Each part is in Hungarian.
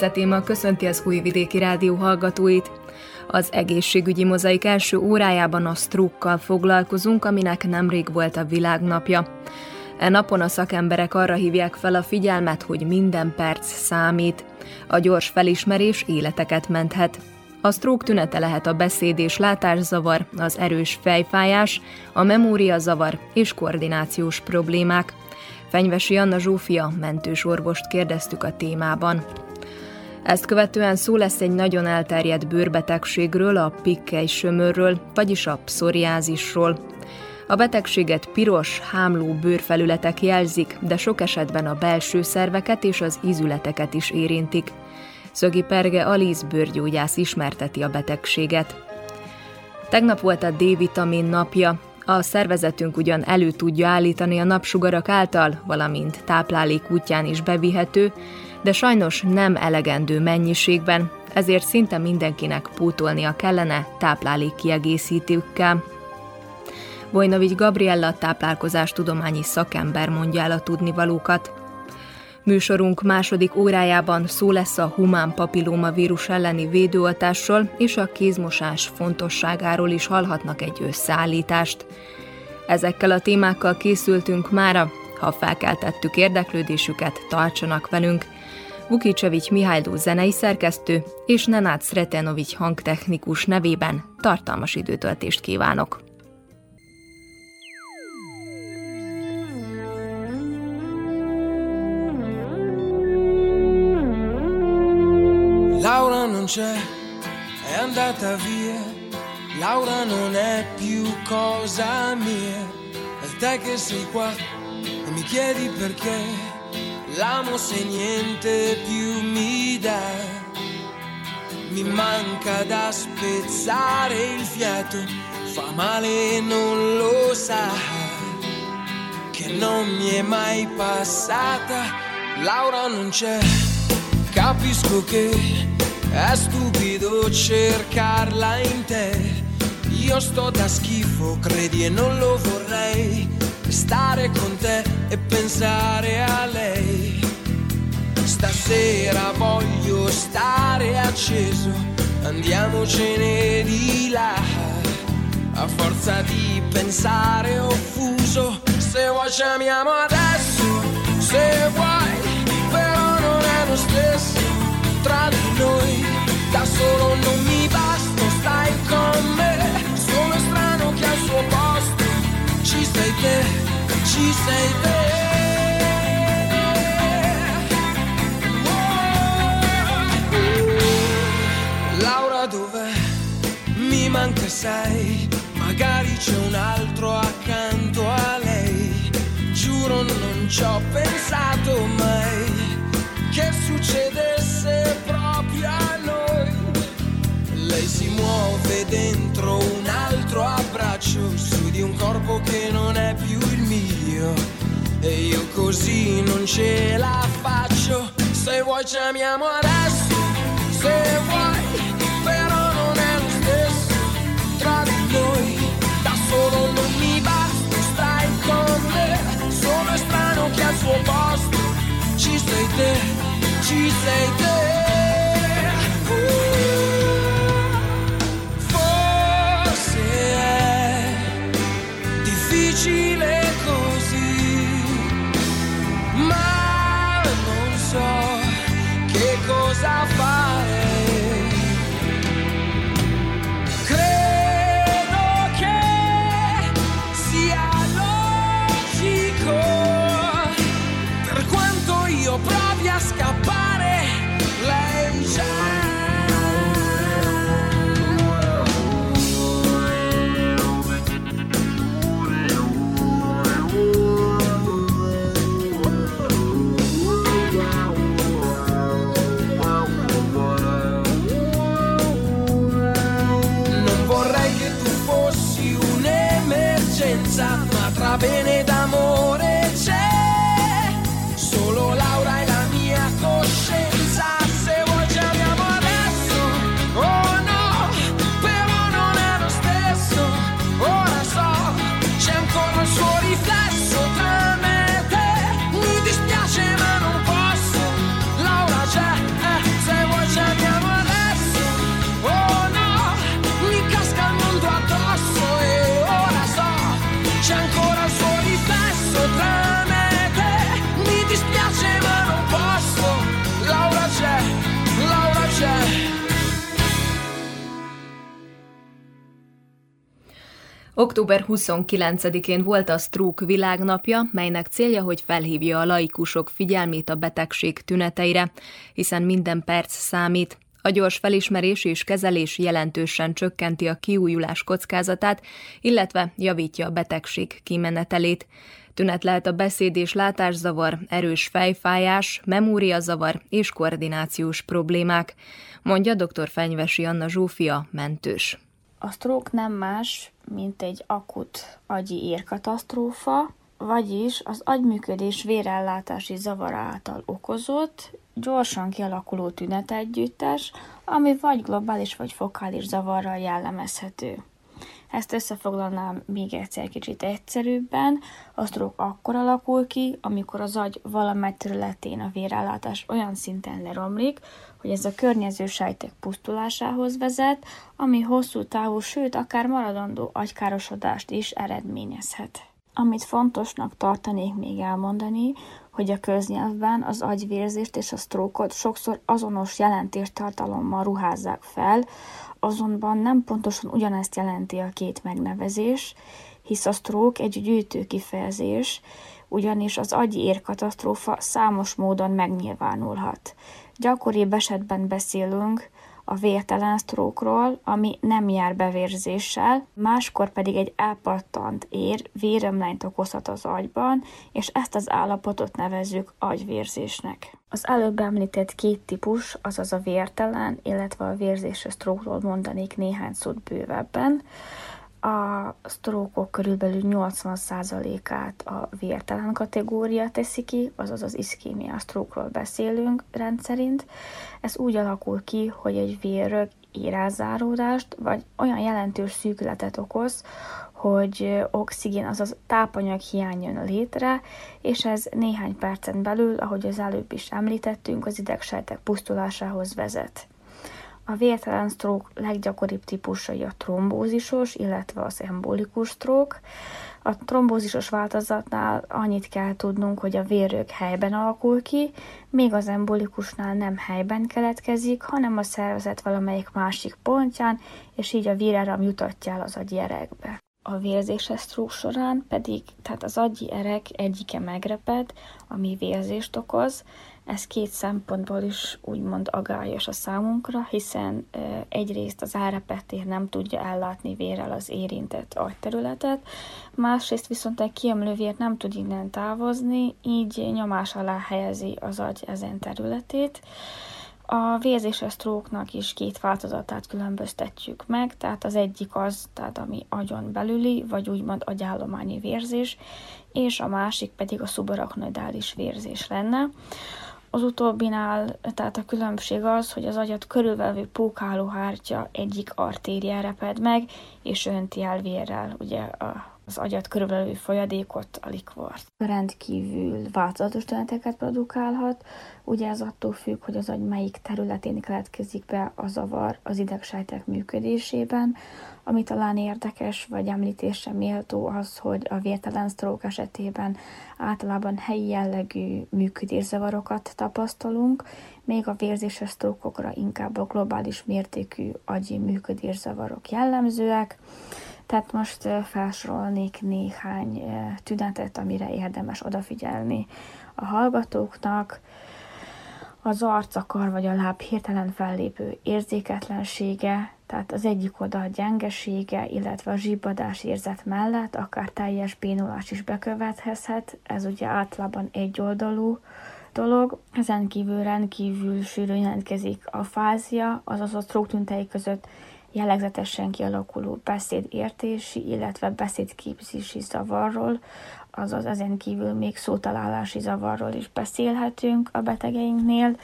Fice téma köszönti az Újvidéki Rádió hallgatóit. Az egészségügyi mozaik első órájában a sztrókkal foglalkozunk, aminek nemrég volt a világnapja. E napon a szakemberek arra hívják fel a figyelmet, hogy minden perc számít. A gyors felismerés életeket menthet. A sztrók tünete lehet a beszéd és látászavar, az erős fejfájás, a memóriazavar és koordinációs problémák. Fenyvesi Anna Zsófia mentős orvost kérdeztük a témában. Ezt követően szó lesz egy nagyon elterjedt bőrbetegségről, a pikkely sömörről, vagyis a pszoriázisról. A betegséget piros, hámló bőrfelületek jelzik, de sok esetben a belső szerveket és az ízületeket is érintik. Szögi Perge Aliz bőrgyógyász ismerteti a betegséget. Tegnap volt a D-vitamin napja. A szervezetünk ugyan elő tudja állítani a napsugarak által, valamint táplálék útján is bevihető, de sajnos nem elegendő mennyiségben, ezért szinte mindenkinek pótolnia kellene táplálék kiegészítőkkel. Vojnovics Gabriella táplálkozás tudományi szakember mondja el a tudnivalókat. Műsorunk második órájában szó lesz a humán papillóma vírus elleni védőoltásról és a kézmosás fontosságáról is hallhatnak egy összeállítást. Ezekkel a témákkal készültünk mára, ha felkeltettük érdeklődésüket, tartsanak velünk – Vukicsevics Mihályló zenei szerkesztő és Nenát Sretenovics hangtechnikus nevében tartalmas időtöltést kívánok. Laura non c'è, è andata via. Laura non è più cosa mia. È te che sei qua e mi chiedi perché. L'amo se niente più mi dà. Mi manca da spezzare il fiato, fa male e non lo sa, che non mi è mai passata. Laura non c'è, capisco che è stupido cercarla in te. Io sto da schifo, credi e non lo vorrei stare con te e pensare a lei. Stasera voglio stare acceso, andiamocene di là. A forza di pensare offuso, se vuoi ci amiamo adesso, se vuoi, però non è lo stesso tra di noi. Da solo non mi basta, stai con me, sono strano che al suo posto ci sei te ci sei te. Laura dov'è? Mi manca sai, magari c'è un altro accanto a lei. Giuro non ci ho pensato mai che succedesse proprio a noi. Lei si muove dentro un altro abbraccio su di un corpo che non è più mio. E io così non ce la faccio. Se vuoi ci amiamo adesso, se vuoi, però non è lo stesso tra di noi. Da solo non mi basta, stai con me. Sono strano che al suo posto ci sei te, ci sei te. Október 29-én volt a Stroke világnapja, melynek célja, hogy felhívja a laikusok figyelmét a betegség tüneteire, hiszen minden perc számít. A gyors felismerés és kezelés jelentősen csökkenti a kiújulás kockázatát, illetve javítja a betegség kimenetelét. Tünet lehet a beszéd és látászavar, erős fejfájás, memóriazavar és koordinációs problémák, mondja dr. Fenyvesi Anna Zsófia, mentős. A stroke nem más, mint egy akut agyi érkatasztrófa, vagyis az agyműködés vérellátási zavar által okozott, gyorsan kialakuló tünetegyüttes, ami vagy globális vagy fokális zavarral jellemezhető. Ezt összefoglalnám még egyszer kicsit egyszerűbben. A stroke akkor alakul ki, amikor az agy valamely területén a vérellátás olyan szinten leromlik, hogy ez a környező sejtek pusztulásához vezet, ami hosszú távú, sőt akár maradandó agykárosodást is eredményezhet. Amit fontosnak tartanék még elmondani, hogy a köznyelvben az agyvérzést és a sztrókot sokszor azonos jelentéstartalommal ruházzák fel, azonban nem pontosan ugyanezt jelenti a két megnevezés, hisz a stroke egy gyűjtő kifejezés, ugyanis az agyi érkatasztrófa számos módon megnyilvánulhat. Gyakoribb esetben beszélünk a vértelen sztrókról, ami nem jár bevérzéssel, máskor pedig egy elpattant ér vérömlányt okozhat az agyban, és ezt az állapotot nevezzük agyvérzésnek. Az előbb említett két típus, azaz a vértelen, illetve a vérzéses sztrókról mondanék néhány szót bővebben a sztrókok körülbelül 80%-át a vértelen kategória teszi ki, azaz az iszkémia sztrókról beszélünk rendszerint. Ez úgy alakul ki, hogy egy vérrög érázáródást, vagy olyan jelentős szűkületet okoz, hogy oxigén, azaz tápanyag hiány jön létre, és ez néhány percen belül, ahogy az előbb is említettünk, az idegsejtek pusztulásához vezet. A vértelen stroke leggyakoribb típusai a trombózisos, illetve az embolikus stroke. A trombózisos változatnál annyit kell tudnunk, hogy a vérrög helyben alakul ki, még az embolikusnál nem helyben keletkezik, hanem a szervezet valamelyik másik pontján, és így a véráram jutatja el az agyi erekbe. A vérzéses stroke során pedig, tehát az agyi erek egyike megreped, ami vérzést okoz, ez két szempontból is úgymond agályos a számunkra, hiszen egyrészt az árepetér nem tudja ellátni vérrel az érintett agyterületet, másrészt viszont egy kiemlő nem tud innen távozni, így nyomás alá helyezi az agy ezen területét. A vérzéses sztróknak is két változatát különböztetjük meg, tehát az egyik az, tehát ami agyon belüli, vagy úgymond agyállományi vérzés, és a másik pedig a szubaraknoidális vérzés lenne. Az utóbbinál, tehát a különbség az, hogy az agyat körülvevő pókhálóhártya egyik artéria reped meg, és önti el vérrel ugye az agyat körülvevő folyadékot, a likvort. Rendkívül változatos tüneteket produkálhat, ugye ez attól függ, hogy az agy melyik területén keletkezik be a zavar az idegsejtek működésében, ami talán érdekes, vagy említésre méltó az, hogy a vértelen stroke esetében általában helyi jellegű működészavarokat tapasztalunk, még a vérzéses sztrókokra inkább a globális mértékű agyi működészavarok jellemzőek. Tehát most felsorolnék néhány tünetet, amire érdemes odafigyelni a hallgatóknak az arcakar vagy a láb hirtelen fellépő érzéketlensége, tehát az egyik oda a gyengesége, illetve a zsibbadás érzet mellett akár teljes bénulás is bekövethethet, ez ugye általában egyoldalú dolog. Ezen kívül rendkívül sűrűn jelentkezik a fázia, azaz a stroke között jellegzetesen kialakuló beszédértési, illetve beszédképzési zavarról, azaz ezen kívül még szótalálási zavarról is beszélhetünk a betegeinknél.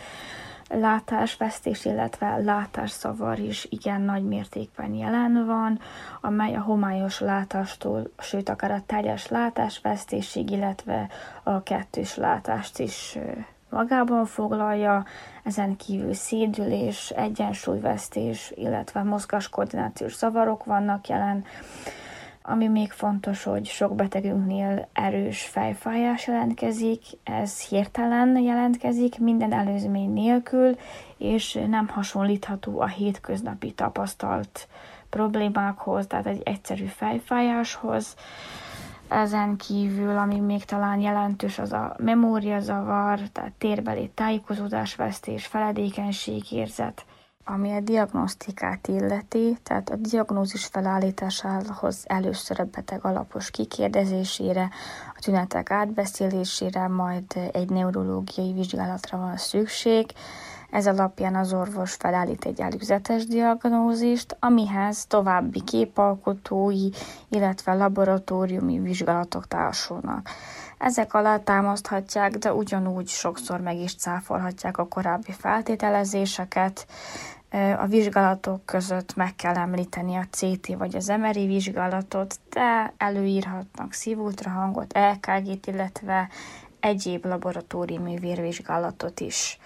Látásvesztés, illetve látásszavar is igen nagy mértékben jelen van, amely a homályos látástól, sőt akár a teljes látásvesztésig, illetve a kettős látást is magában foglalja, ezen kívül szédülés, egyensúlyvesztés, illetve mozgáskoordinációs zavarok vannak jelen, ami még fontos, hogy sok betegünknél erős fejfájás jelentkezik, ez hirtelen jelentkezik, minden előzmény nélkül, és nem hasonlítható a hétköznapi tapasztalt problémákhoz, tehát egy egyszerű fejfájáshoz. Ezen kívül, ami még talán jelentős, az a memóriazavar, tehát térbeli tájékozódásvesztés, feledékenységérzet, ami a diagnosztikát illeti, tehát a diagnózis felállításához először a beteg alapos kikérdezésére, a tünetek átbeszélésére, majd egy neurológiai vizsgálatra van szükség. Ez alapján az orvos felállít egy előzetes diagnózist, amihez további képalkotói, illetve laboratóriumi vizsgálatok társulnak. Ezek alá támaszthatják, de ugyanúgy sokszor meg is cáfolhatják a korábbi feltételezéseket, a vizsgálatok között meg kell említeni a CT vagy az MRI vizsgálatot, de előírhatnak szívultrahangot, EKG-t, illetve egyéb laboratóriumi vérvizsgálatot is.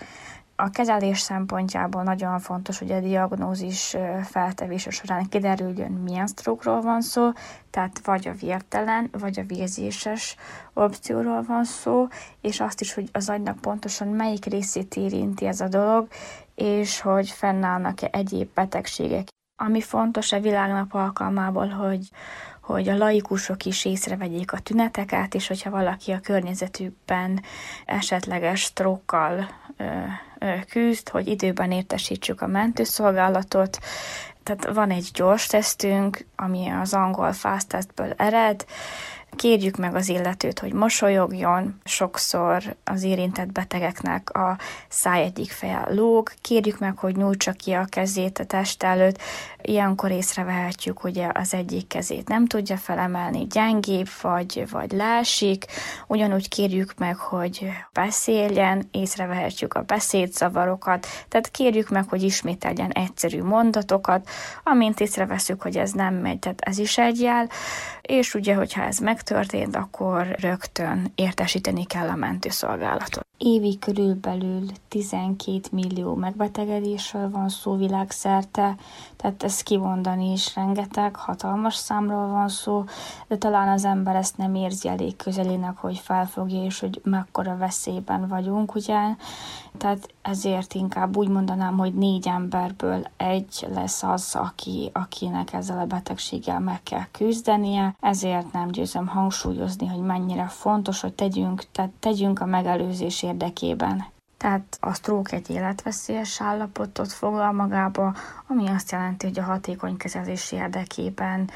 A kezelés szempontjából nagyon fontos, hogy a diagnózis feltevése során kiderüljön, milyen sztrókról van szó, tehát vagy a vértelen, vagy a vérzéses opcióról van szó, és azt is, hogy az agynak pontosan melyik részét érinti ez a dolog, és hogy fennállnak-e egyéb betegségek. Ami fontos a világnap alkalmából, hogy, hogy a laikusok is észrevegyék a tüneteket, és hogyha valaki a környezetükben esetleges strokkal küzd, hogy időben értesítsük a mentőszolgálatot. Tehát van egy gyors tesztünk, ami az angol fast testből ered, Kérjük meg az illetőt, hogy mosolyogjon, sokszor az érintett betegeknek a száj egyik feje lóg, kérjük meg, hogy nyújtsa ki a kezét a test előtt, ilyenkor észrevehetjük, hogy az egyik kezét nem tudja felemelni, gyengébb vagy, vagy lásik, ugyanúgy kérjük meg, hogy beszéljen, észrevehetjük a beszédzavarokat, tehát kérjük meg, hogy ismételjen egyszerű mondatokat, amint észreveszünk, hogy ez nem megy, tehát ez is egy jel, és ugye, hogyha ez megtörtént, akkor rögtön értesíteni kell a mentőszolgálatot. Évi körülbelül 12 millió megbetegedésről van szó világszerte, tehát ezt kivondani is rengeteg, hatalmas számról van szó, de talán az ember ezt nem érzi elég közelének, hogy felfogja, és hogy mekkora veszélyben vagyunk, ugye? Tehát ezért inkább úgy mondanám, hogy négy emberből egy lesz az, aki, akinek ezzel a betegséggel meg kell küzdenie, ezért nem győzöm hangsúlyozni, hogy mennyire fontos, hogy tegyünk, tehát tegyünk a megelőzés érdekében. Tehát a stroke egy életveszélyes állapotot foglal magába, ami azt jelenti, hogy a hatékony kezelés érdekében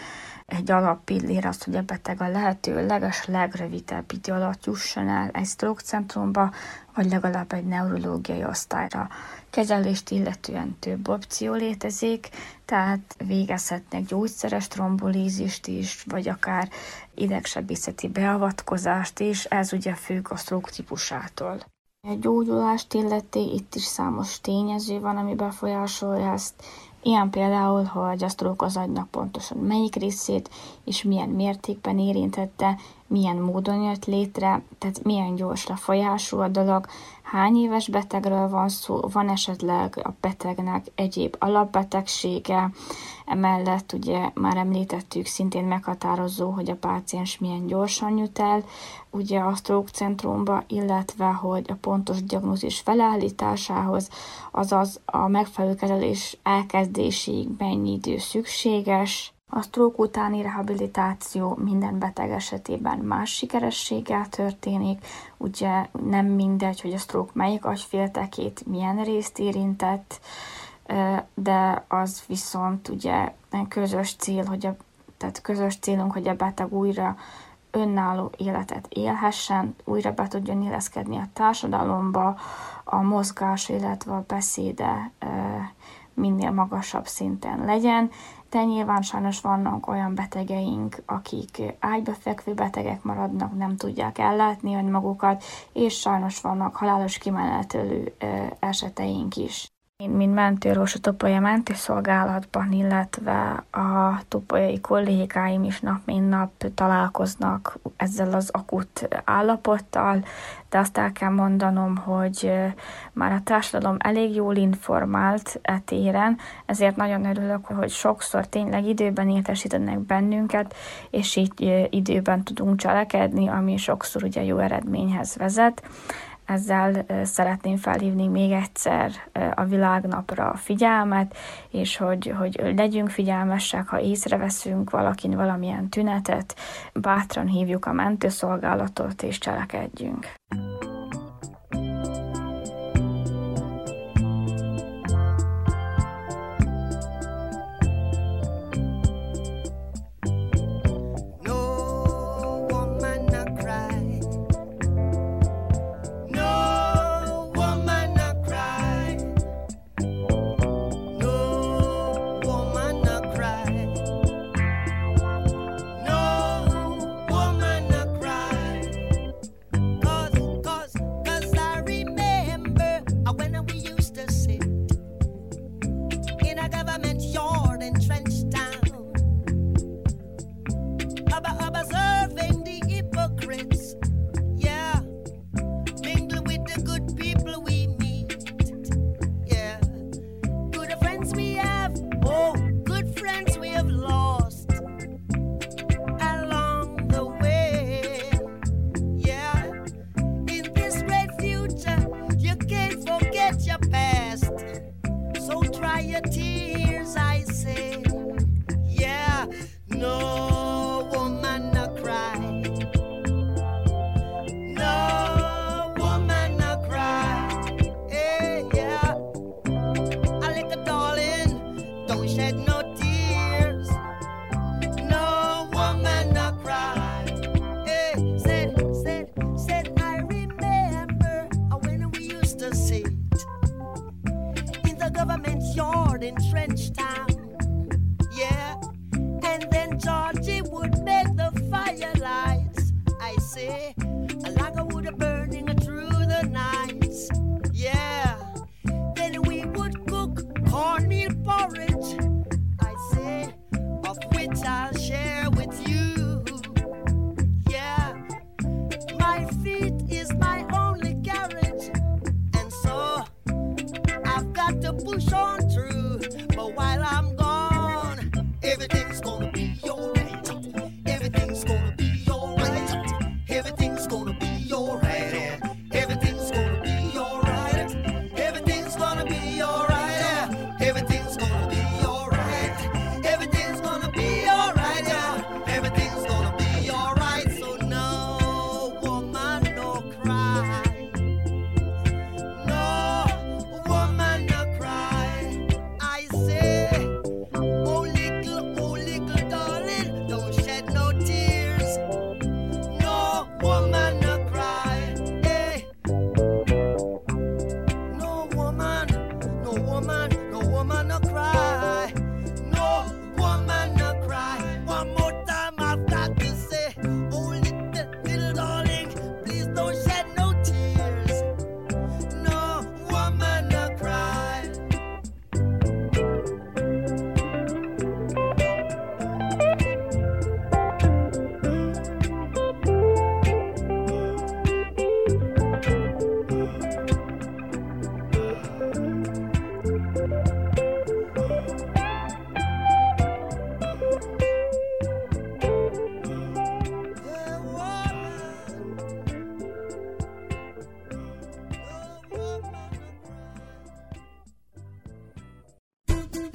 egy alappillér az, hogy a beteg a lehető leges legrövidebb idő alatt jusson el egy stroke centrumba, vagy legalább egy neurológiai osztályra. Kezelést illetően több opció létezik, tehát végezhetnek gyógyszeres trombolízist is, vagy akár idegsebészeti beavatkozást is, ez ugye függ a stroke típusától. A gyógyulást illeti, itt is számos tényező van, ami befolyásolja ezt, Ilyen például, hogy a stroke az agynak pontosan melyik részét és milyen mértékben érintette, milyen módon jött létre, tehát milyen gyors lefolyású a dolog, hány éves betegről van szó, van esetleg a betegnek egyéb alapbetegsége, emellett ugye már említettük, szintén meghatározó, hogy a páciens milyen gyorsan jut el, ugye a stroke centrumba, illetve hogy a pontos diagnózis felállításához, azaz a megfelelő kezelés elkezdéséig mennyi idő szükséges, a stroke utáni rehabilitáció minden beteg esetében más sikerességgel történik, ugye nem mindegy, hogy a stroke melyik agyféltekét, milyen részt érintett, de az viszont ugye közös cél, hogy a, tehát közös célunk, hogy a beteg újra önálló életet élhessen, újra be tudjon illeszkedni a társadalomba, a mozgás, illetve a beszéde minél magasabb szinten legyen, de nyilván sajnos vannak olyan betegeink, akik ágybefekvő betegek maradnak, nem tudják ellátni magukat, és sajnos vannak halálos kimenetelő eseteink is. Én, mint mentőorvos a Topolya mentőszolgálatban, illetve a topolyai kollégáim is nap mint nap találkoznak ezzel az akut állapottal, de azt el kell mondanom, hogy már a társadalom elég jól informált e téren, ezért nagyon örülök, hogy sokszor tényleg időben értesítenek bennünket, és így időben tudunk cselekedni, ami sokszor ugye jó eredményhez vezet. Ezzel szeretném felhívni még egyszer a világnapra a figyelmet, és hogy, hogy legyünk figyelmesek, ha észreveszünk valakin valamilyen tünetet, bátran hívjuk a mentőszolgálatot és cselekedjünk.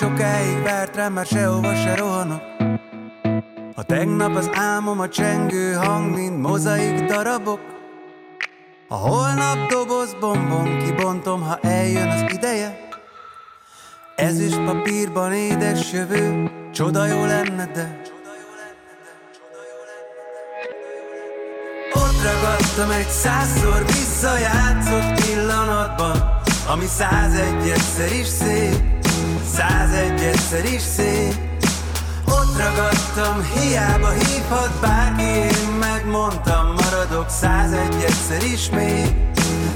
Sokáig várt rám, már sehova se rohanok. A tegnap az álmom a csengő hang, mint mozaik darabok. A holnap doboz bombon kibontom, ha eljön az ideje. Ez is papírban édes jövő, csoda jó lenne, de Ott ragadtam egy százszor visszajátszott pillanatban Ami százegy egyszer is szép Százegy egyszer is szép Ott ragadtam, hiába hívhat bárki, én megmondtam, maradok százegy egyszer is még,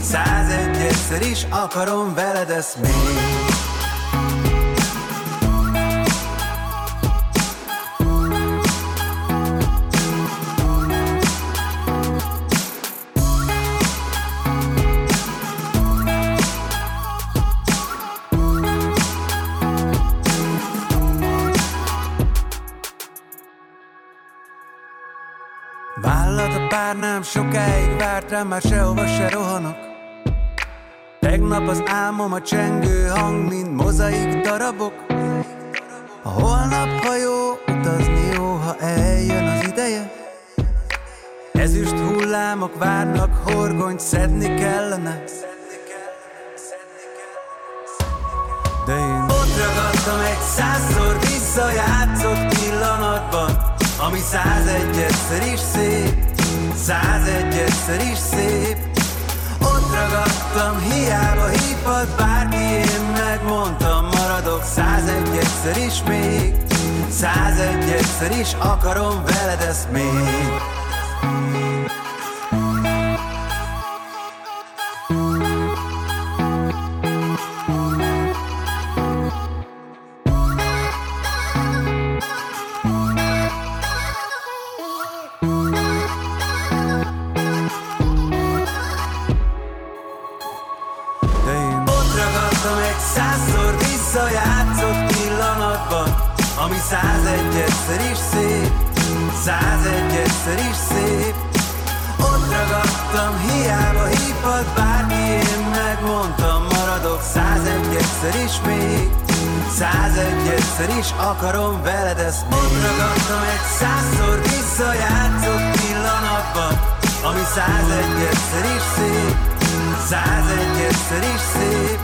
százegy egyszer is akarom veled ezt még. Bár nem sokáig várt rám, már sehova se rohanok. Tegnap az álmom a csengő hang, mint mozaik darabok. A holnap hajó utazni jó, ha eljön az ideje. Ezüst hullámok várnak, horgonyt szedni kellene. De én ott ragadtam egy százszor visszajátszott pillanatban Ami százegy egyszer is szép Százegy egyszer is szép. Ott ragadtam, hiába hívhat bárki Én megmondtam, maradok. Százegy egyszer is még Százegy egyszer is akarom veled ezt még százegy egyszer is szép, százegy egyszer is szép. Ott ragadtam, hiába hívhat bárki, én megmondtam, maradok százegy egyszer is még. Százegy egyszer is akarom veled ezt még. Ott ragadtam egy százszor visszajátszott pillanatban, ami százegy egyszer is szép, százegy egyszer is szép.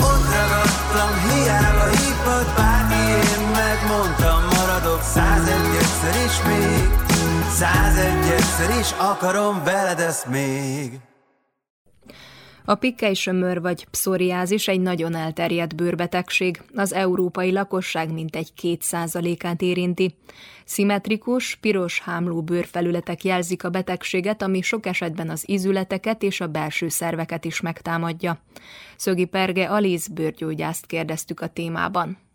Ott ragadtam, hiába hívhat bárki, maradok százegy egyszer is még Százegy egyszer is akarom veled ezt még a pikkely-sömör vagy pszoriázis egy nagyon elterjedt bőrbetegség, az európai lakosság mintegy 2%-át érinti. Szimmetrikus, piros hámló bőrfelületek jelzik a betegséget, ami sok esetben az izületeket és a belső szerveket is megtámadja. Szögi Perge Aliz bőrgyógyászt kérdeztük a témában.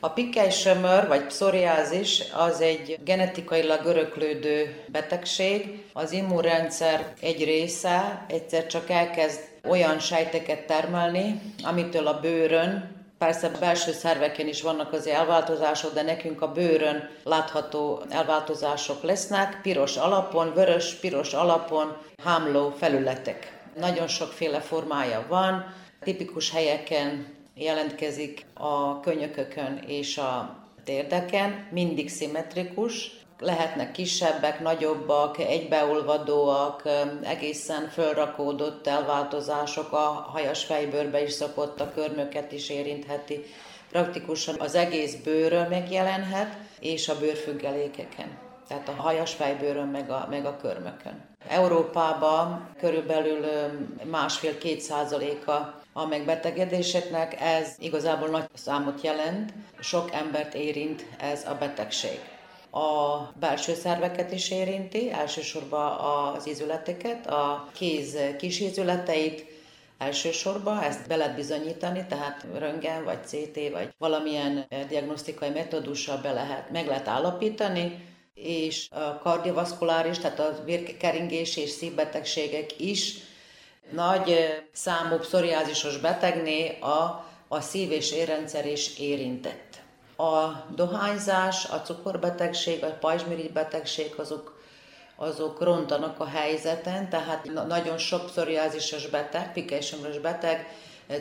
A pikkely-sömör vagy pszoriázis az egy genetikailag öröklődő betegség. Az immunrendszer egy része egyszer csak elkezd olyan sejteket termelni, amitől a bőrön Persze belső szerveken is vannak az elváltozások, de nekünk a bőrön látható elváltozások lesznek, piros alapon, vörös-piros alapon, hámló felületek. Nagyon sokféle formája van, tipikus helyeken jelentkezik a könyökökön és a térdeken, mindig szimmetrikus, lehetnek kisebbek, nagyobbak, egybeolvadóak, egészen fölrakódott elváltozások, a hajas fejbőrbe is szokott, a körmöket is érintheti. Praktikusan az egész bőrön megjelenhet, és a bőrfüggelékeken. Tehát a hajas fejbőrön, meg a, meg a körmökön. Európában körülbelül másfél-két százaléka a megbetegedéseknek, ez igazából nagy számot jelent, sok embert érint ez a betegség. A belső szerveket is érinti, elsősorban az izületeket, a kéz kis izületeit, elsősorban, ezt be lehet bizonyítani, tehát röntgen vagy CT vagy valamilyen diagnosztikai metódussal be lehet, meg lehet állapítani, és a kardiovaszkuláris, tehát a vérkeringés és szívbetegségek is nagy számú pszoriázisos betegné a, a szív- és érrendszer is érintett. A dohányzás, a cukorbetegség, a pajzsmirigy betegség azok, azok rontanak a helyzeten, tehát nagyon sok pszoriázisos beteg, pikésömrös beteg,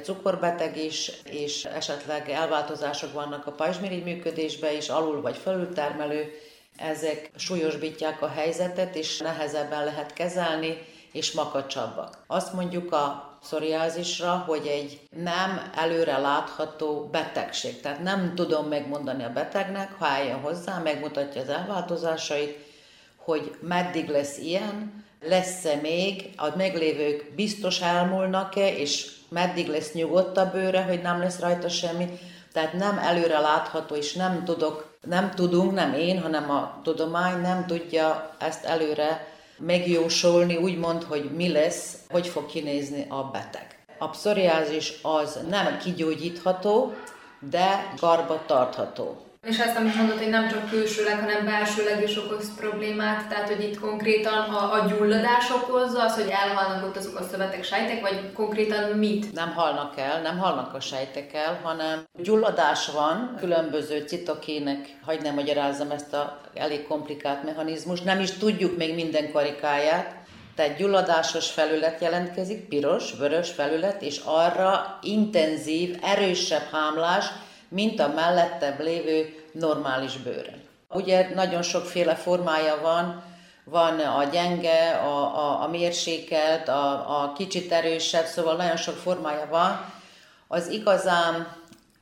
cukorbeteg is, és esetleg elváltozások vannak a pajzsmirigy működésben is, alul vagy felültermelő, ezek súlyosbítják a helyzetet, és nehezebben lehet kezelni, és makacsabbak. Azt mondjuk a pszoriázisra, hogy egy nem előre látható betegség. Tehát nem tudom megmondani a betegnek, ha eljön hozzá, megmutatja az elváltozásait, hogy meddig lesz ilyen, lesz-e még, a meglévők biztos elmúlnak-e, és meddig lesz nyugodt a bőre, hogy nem lesz rajta semmi. Tehát nem előre látható, és nem tudok, nem tudunk, nem én, hanem a tudomány nem tudja ezt előre megjósolni, úgymond, hogy mi lesz, hogy fog kinézni a beteg. A pszoriázis az nem kigyógyítható, de karba tartható. És ezt, amit mondod, hogy nem csak külsőleg, hanem belsőleg is okoz problémát, tehát hogy itt konkrétan a, a gyulladás okozza, az, hogy elhalnak ott azok a szövetek, sejtek, vagy konkrétan mit? Nem halnak el, nem halnak a sejtek el, hanem gyulladás van, különböző citokének, hagyd nem magyarázzam ezt a elég komplikált mechanizmus, nem is tudjuk még minden karikáját, tehát gyulladásos felület jelentkezik, piros, vörös felület, és arra intenzív, erősebb hámlás, mint a mellettebb lévő normális bőrön. Ugye nagyon sokféle formája van, van a gyenge, a, a, a mérsékelt, a, a kicsit erősebb, szóval nagyon sok formája van. Az igazán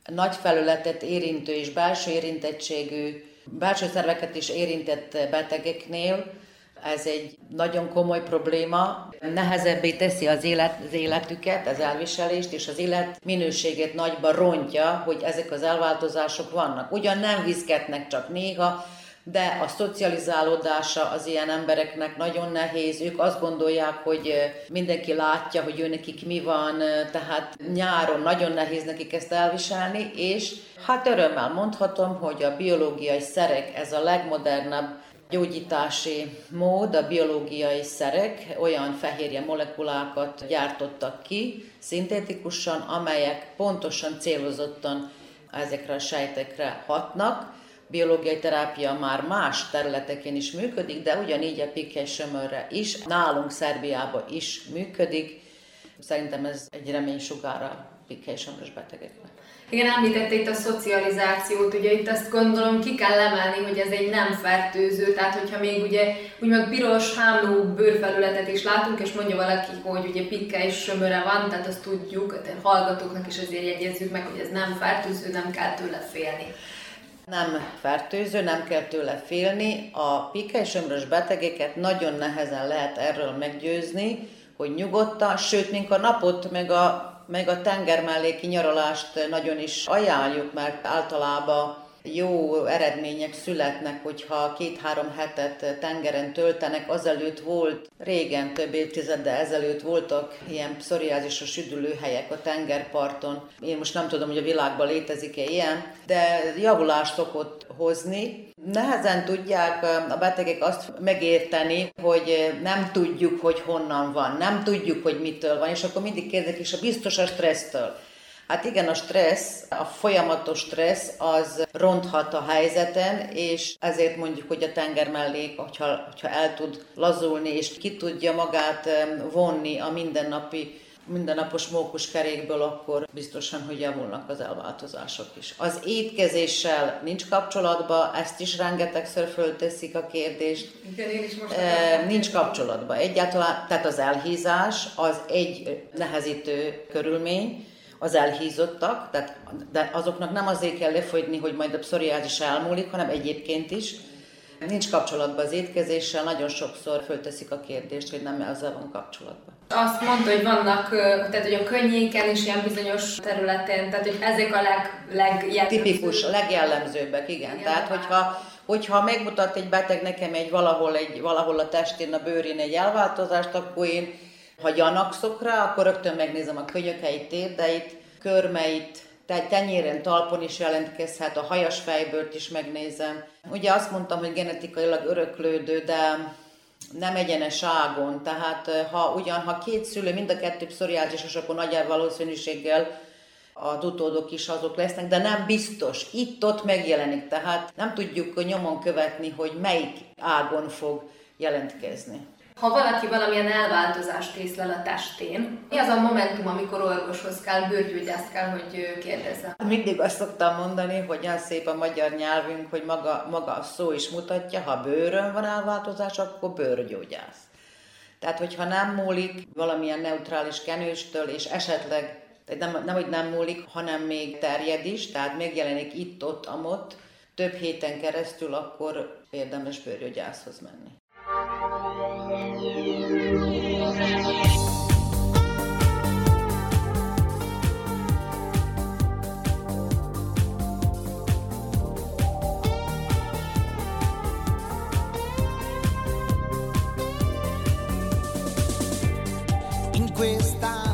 nagy felületet érintő és belső érintettségű, belső szerveket is érintett betegeknél ez egy nagyon komoly probléma, nehezebbé teszi az, élet, az életüket, az elviselést, és az élet minőségét nagyba rontja, hogy ezek az elváltozások vannak. Ugyan nem viszketnek csak néha, de a szocializálódása az ilyen embereknek nagyon nehéz. Ők azt gondolják, hogy mindenki látja, hogy ő nekik mi van, tehát nyáron nagyon nehéz nekik ezt elviselni, és hát örömmel mondhatom, hogy a biológiai szerek, ez a legmodernebb gyógyítási mód, a biológiai szerek olyan fehérje molekulákat gyártottak ki szintetikusan, amelyek pontosan célozottan ezekre a sejtekre hatnak. Biológiai terápia már más területeken is működik, de ugyanígy a pikkely sömörre is, nálunk Szerbiában is működik. Szerintem ez egy reménysugára pikkely sömörös betegeknek. Igen, említette itt a szocializációt, ugye itt azt gondolom ki kell emelni, hogy ez egy nem fertőző, tehát hogyha még ugye úgymond piros hámló bőrfelületet is látunk, és mondja valaki, hogy ugye pikke és sömöre van, tehát azt tudjuk, a hallgatóknak is azért jegyezzük meg, hogy ez nem fertőző, nem kell tőle félni. Nem fertőző, nem kell tőle félni. A és sömrös betegeket nagyon nehezen lehet erről meggyőzni, hogy nyugodtan, sőt, mink a napot, meg a meg a tenger melléki nyaralást nagyon is ajánljuk, mert általában jó eredmények születnek, hogyha két-három hetet tengeren töltenek. Azelőtt volt, régen, több évtizeddel ezelőtt voltak ilyen pszoriázisos üdülőhelyek a tengerparton. Én most nem tudom, hogy a világban létezik-e ilyen, de javulást szokott hozni. Nehezen tudják a betegek azt megérteni, hogy nem tudjuk, hogy honnan van, nem tudjuk, hogy mitől van, és akkor mindig kérdezik, és a biztos a stressztől. Hát igen, a stressz, a folyamatos stressz az ronthat a helyzeten, és ezért mondjuk, hogy a tenger mellék, hogyha, hogyha el tud lazulni, és ki tudja magát vonni a mindennapi mindennapos kerékből, akkor biztosan, hogy javulnak az elváltozások is. Az étkezéssel nincs kapcsolatban, ezt is rengetegszer fölteszik a kérdést. Igen, én is most e, nincs kapcsolatban. Egyáltalán, tehát az elhízás az egy nehezítő körülmény, az elhízottak, tehát, de azoknak nem azért kell lefogyni, hogy majd a pszoriázis elmúlik, hanem egyébként is. Nincs kapcsolatban az étkezéssel, nagyon sokszor fölteszik a kérdést, hogy nem ezzel van kapcsolatban. Azt mondta, hogy vannak, tehát hogy a könnyéken is ilyen bizonyos területen, tehát hogy ezek a leg, legjellemzőbbek. Tipikus, a legjellemzőbbek, igen. igen tehát hogyha, hogyha megmutat egy beteg nekem egy valahol, egy, valahol a testén, a bőrén egy elváltozást, akkor én ha gyanakszok rá, akkor rögtön megnézem a könyökeit, térdeit, körmeit, tehát tenyéren, talpon is jelentkezhet, a hajas fejbőrt is megnézem. Ugye azt mondtam, hogy genetikailag öröklődő, de nem egyenes ágon, tehát ha ugyan, ha két szülő, mind a kettő pszoriázisos, akkor nagy valószínűséggel a utódok is azok lesznek, de nem biztos. Itt-ott megjelenik, tehát nem tudjuk nyomon követni, hogy melyik ágon fog jelentkezni. Ha valaki valamilyen elváltozást észlel a testén, mi az a momentum, amikor orvoshoz kell, bőrgyógyászt kell, hogy kérdezze? Mindig azt szoktam mondani, hogy az szép a magyar nyelvünk, hogy maga, maga a szó is mutatja, ha bőrön van elváltozás, akkor bőrgyógyász. Tehát, hogyha nem múlik valamilyen neutrális kenőstől, és esetleg, nem, nem, hogy nem múlik, hanem még terjed is, tehát megjelenik itt-ott, amott, több héten keresztül, akkor érdemes bőrgyógyászhoz menni. In questa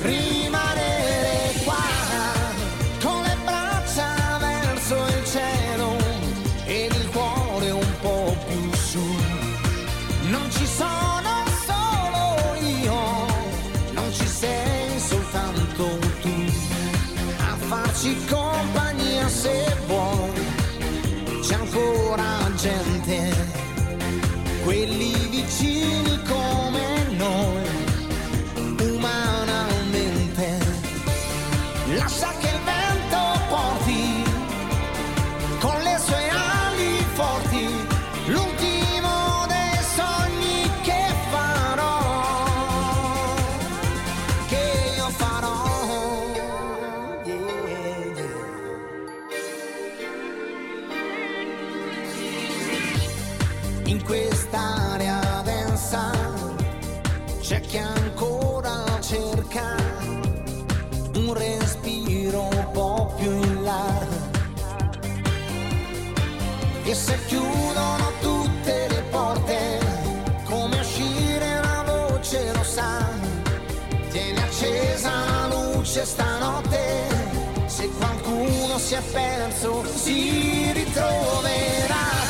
Rio. Luce stanotte, se qualcuno si è perso si ritroverà.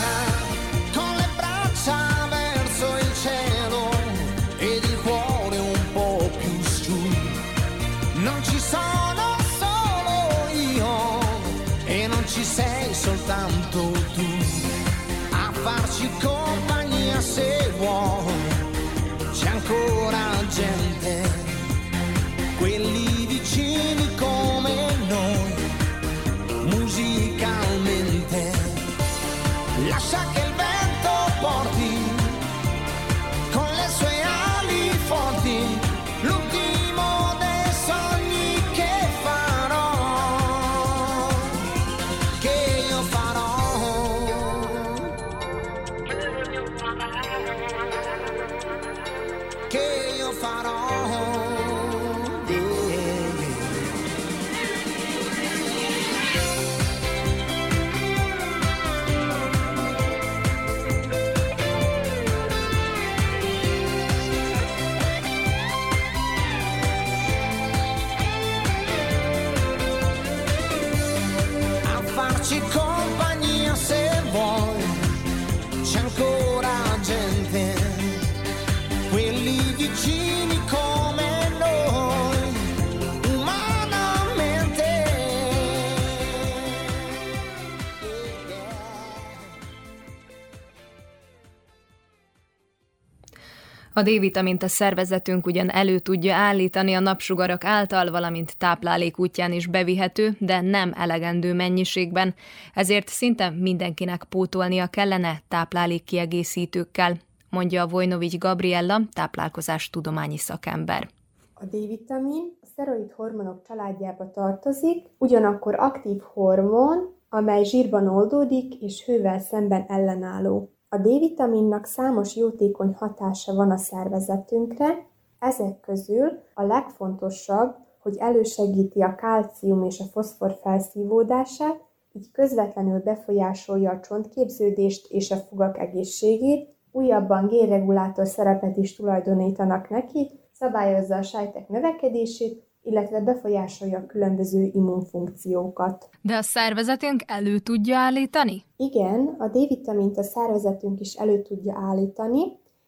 A D-vitamint a szervezetünk ugyan elő tudja állítani a napsugarak által, valamint táplálék útján is bevihető, de nem elegendő mennyiségben, ezért szinte mindenkinek pótolnia kellene táplálék kiegészítőkkel, mondja a Vojnovics Gabriella, táplálkozás tudományi szakember. A D-vitamin a szteroid hormonok családjába tartozik, ugyanakkor aktív hormon, amely zsírban oldódik és hővel szemben ellenálló. A D-vitaminnak számos jótékony hatása van a szervezetünkre, ezek közül a legfontosabb, hogy elősegíti a kálcium és a foszfor felszívódását, így közvetlenül befolyásolja a csontképződést és a fogak egészségét, újabban gérregulátor szerepet is tulajdonítanak neki, szabályozza a sejtek növekedését, illetve befolyásolja a különböző immunfunkciókat. De a szervezetünk elő tudja állítani? Igen, a D-vitamint a szervezetünk is elő tudja állítani,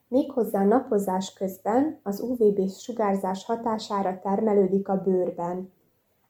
méghozzá napozás közben az UVB sugárzás hatására termelődik a bőrben.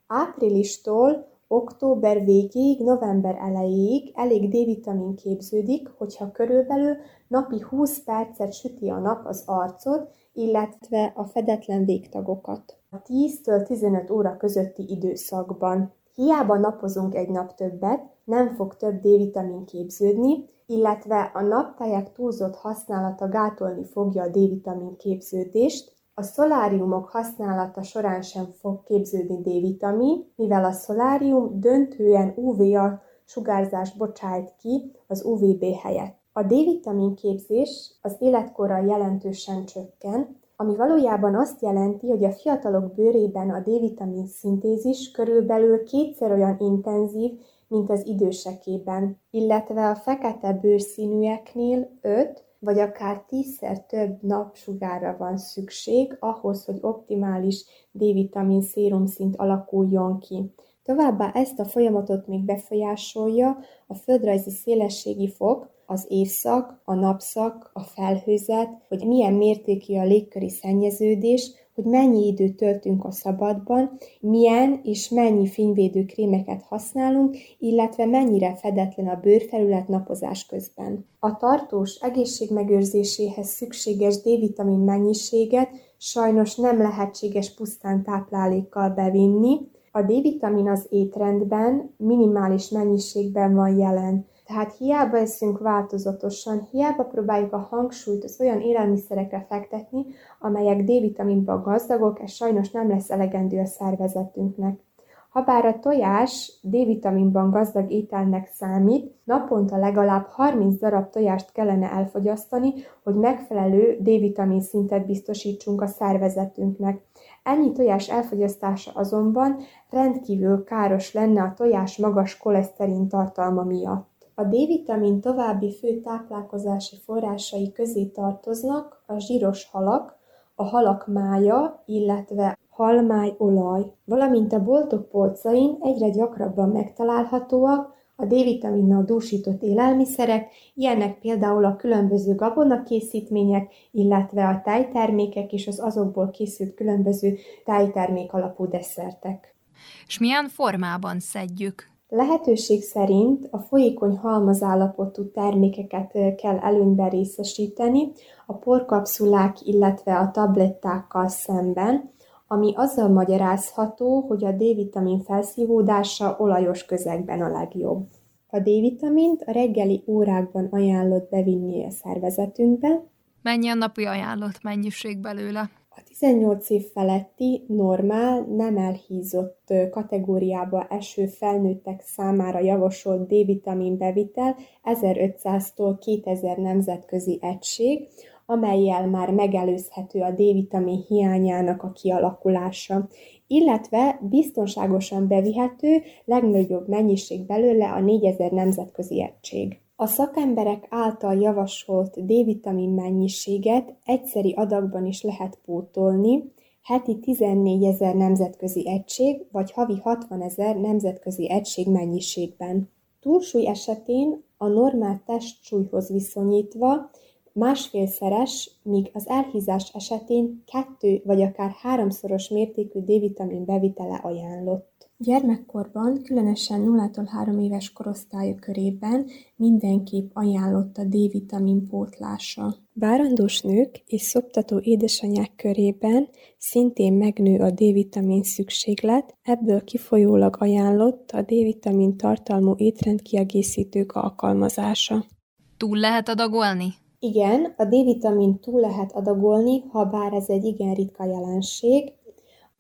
Áprilistól október végéig, november elejéig elég D-vitamin képződik, hogyha körülbelül napi 20 percet süti a nap az arcod, illetve a fedetlen végtagokat. A 10-től 15 óra közötti időszakban. Hiába napozunk egy nap többet, nem fog több D-vitamin képződni, illetve a naptáják túlzott használata gátolni fogja a D-vitamin képződést, a szoláriumok használata során sem fog képződni D-vitamin, mivel a szolárium döntően UVA sugárzást bocsájt ki az UVB helyett. A D-vitamin képzés az életkorral jelentősen csökken, ami valójában azt jelenti, hogy a fiatalok bőrében a D-vitamin szintézis körülbelül kétszer olyan intenzív, mint az idősekében, illetve a fekete bőrszínűeknél 5 vagy akár tízszer több napsugárra van szükség ahhoz, hogy optimális D-vitamin szérumszint alakuljon ki. Továbbá ezt a folyamatot még befolyásolja a földrajzi szélességi fok, az évszak, a napszak, a felhőzet, hogy milyen mértékű a légköri szennyeződés, hogy mennyi időt töltünk a szabadban, milyen és mennyi fényvédő krémeket használunk, illetve mennyire fedetlen a bőrfelület napozás közben. A tartós egészségmegőrzéséhez szükséges D-vitamin mennyiséget sajnos nem lehetséges pusztán táplálékkal bevinni, a D-vitamin az étrendben minimális mennyiségben van jelen, tehát hiába eszünk változatosan, hiába próbáljuk a hangsúlyt az olyan élelmiszerekre fektetni, amelyek D-vitaminban gazdagok, ez sajnos nem lesz elegendő a szervezetünknek. Habár a tojás D-vitaminban gazdag ételnek számít, naponta legalább 30 darab tojást kellene elfogyasztani, hogy megfelelő D-vitamin szintet biztosítsunk a szervezetünknek. Ennyi tojás elfogyasztása azonban rendkívül káros lenne a tojás magas koleszterin tartalma miatt. A D-vitamin további fő táplálkozási forrásai közé tartoznak a zsíros halak, a halak mája, illetve halmájolaj, valamint a boltok polcain egyre gyakrabban megtalálhatóak a D-vitaminnal dúsított élelmiszerek, ilyenek például a különböző gabonakészítmények, illetve a tájtermékek és az azokból készült különböző tájtermék alapú desszertek. És milyen formában szedjük? Lehetőség szerint a folyékony halmazállapotú termékeket kell előnyben részesíteni a porkapszulák, illetve a tablettákkal szemben, ami azzal magyarázható, hogy a D-vitamin felszívódása olajos közegben a legjobb. A D-vitamint a reggeli órákban ajánlott bevinni a szervezetünkbe. Mennyi a napi ajánlott mennyiség belőle? A 18 év feletti, normál, nem elhízott kategóriába eső felnőttek számára javasolt D-vitamin bevitel 1500-tól 2000 nemzetközi egység, amelyel már megelőzhető a D-vitamin hiányának a kialakulása, illetve biztonságosan bevihető legnagyobb mennyiség belőle a 4000 nemzetközi egység. A szakemberek által javasolt D-vitamin mennyiséget egyszeri adagban is lehet pótolni, heti 14 ezer nemzetközi egység vagy havi 60 ezer nemzetközi egység mennyiségben. Túlsúly esetén a normál testsúlyhoz viszonyítva másfélszeres, míg az elhízás esetén kettő vagy akár háromszoros mértékű D-vitamin bevitele ajánlott. Gyermekkorban, különösen 0-3 éves korosztály körében mindenképp ajánlott a D-vitamin pótlása. Várandós nők és szoptató édesanyák körében szintén megnő a D-vitamin szükséglet, ebből kifolyólag ajánlott a D-vitamin tartalmú étrendkiegészítők alkalmazása. Túl lehet adagolni? Igen, a D-vitamin túl lehet adagolni, ha bár ez egy igen ritka jelenség,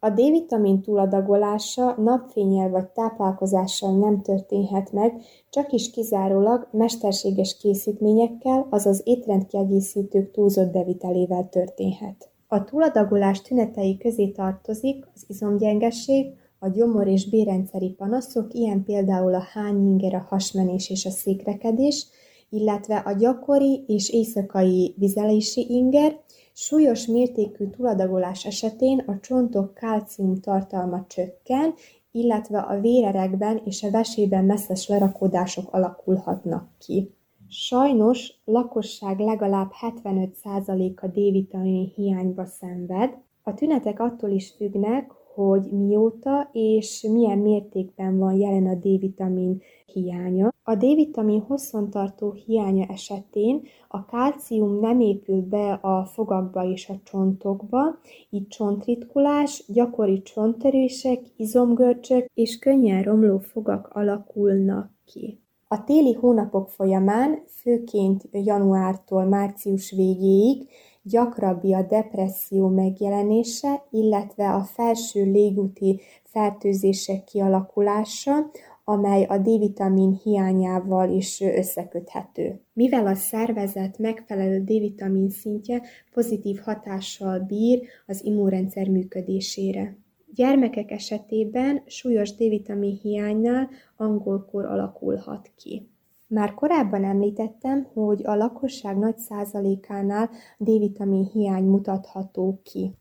a D-vitamin túladagolása napfénnyel vagy táplálkozással nem történhet meg, csak is kizárólag mesterséges készítményekkel, azaz étrendkiegészítők túlzott bevitelével történhet. A túladagolás tünetei közé tartozik az izomgyengesség, a gyomor- és bérrendszeri panaszok, ilyen például a hányinger, a hasmenés és a székrekedés, illetve a gyakori és éjszakai vizelési inger, Súlyos mértékű túladagolás esetén a csontok kálcium tartalma csökken, illetve a vérerekben és a vesében messzes lerakódások alakulhatnak ki. Sajnos lakosság legalább 75%-a D-vitamin hiányba szenved. A tünetek attól is függnek, hogy mióta és milyen mértékben van jelen a D-vitamin hiánya. A D-vitamin hosszantartó hiánya esetén a kálcium nem épül be a fogakba és a csontokba, így csontritkulás, gyakori csontterések, izomgörcsök és könnyen romló fogak alakulnak ki. A téli hónapok folyamán, főként januártól március végéig gyakrabbi a depresszió megjelenése, illetve a felső légúti fertőzések kialakulása, amely a D-vitamin hiányával is összeköthető. Mivel a szervezet megfelelő D-vitamin szintje pozitív hatással bír az immunrendszer működésére. Gyermekek esetében súlyos D-vitamin hiánynál angolkor alakulhat ki. Már korábban említettem, hogy a lakosság nagy százalékánál D-vitamin hiány mutatható ki.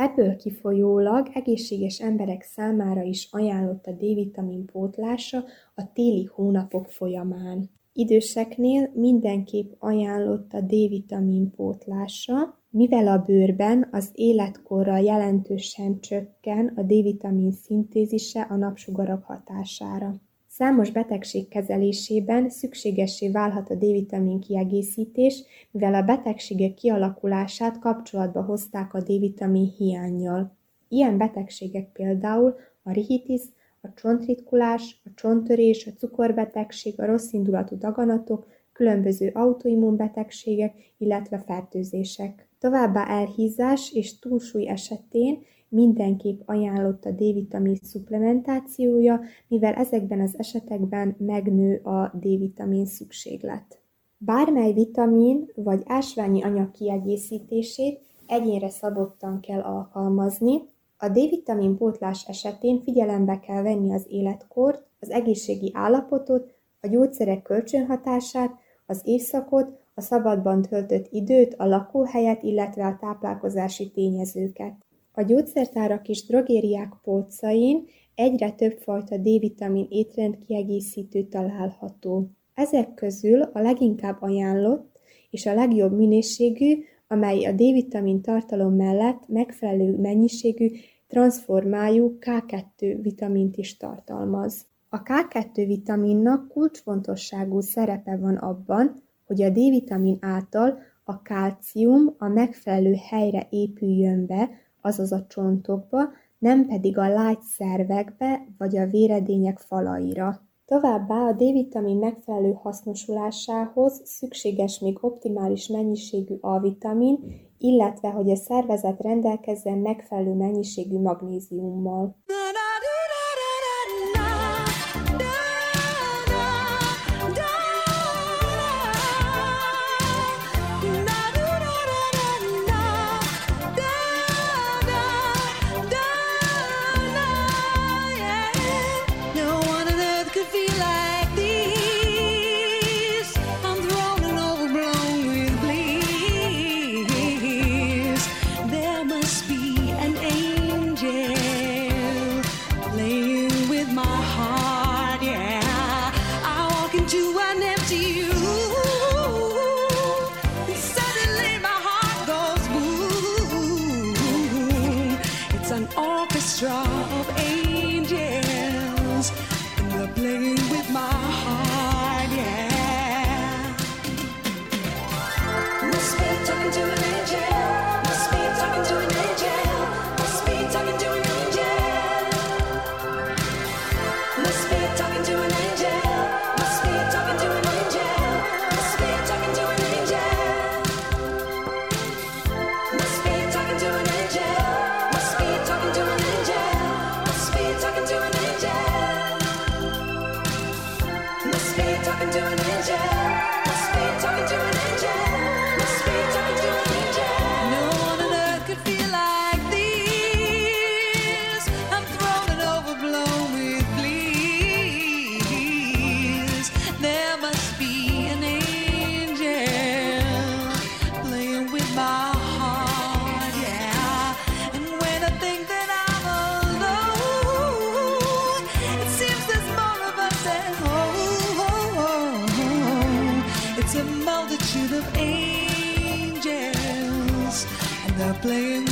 Ebből kifolyólag egészséges emberek számára is ajánlott a D-vitamin pótlása a téli hónapok folyamán. Időseknél mindenképp ajánlott a D-vitamin pótlása, mivel a bőrben az életkorral jelentősen csökken a D-vitamin szintézise a napsugarak hatására. Számos betegség kezelésében szükségessé válhat a D-vitamin kiegészítés, mivel a betegségek kialakulását kapcsolatba hozták a D-vitamin hiányjal. Ilyen betegségek például a rihitis, a csontritkulás, a csonttörés, a cukorbetegség, a rosszindulatú daganatok, különböző autoimmunbetegségek, illetve fertőzések. Továbbá elhízás és túlsúly esetén mindenképp ajánlott a D-vitamin szuplementációja, mivel ezekben az esetekben megnő a D-vitamin szükséglet. Bármely vitamin vagy ásványi anyag kiegészítését egyénre szabottan kell alkalmazni. A D-vitamin pótlás esetén figyelembe kell venni az életkort, az egészségi állapotot, a gyógyszerek kölcsönhatását, az évszakot, a szabadban töltött időt, a lakóhelyet, illetve a táplálkozási tényezőket. A gyógyszertárak és drogériák polcain egyre több fajta D-vitamin étrendkiegészítő található. Ezek közül a leginkább ajánlott és a legjobb minőségű, amely a D-vitamin tartalom mellett megfelelő mennyiségű transformájú K2 vitamint is tartalmaz. A K2 vitaminnak kulcsfontosságú szerepe van abban, hogy a D-vitamin által a kálcium a megfelelő helyre épüljön be, azaz a csontokba, nem pedig a lágy szervekbe vagy a véredények falaira. Továbbá a D-vitamin megfelelő hasznosulásához szükséges még optimális mennyiségű A-vitamin, illetve hogy a szervezet rendelkezzen megfelelő mennyiségű magnéziummal. talking to an angel. playing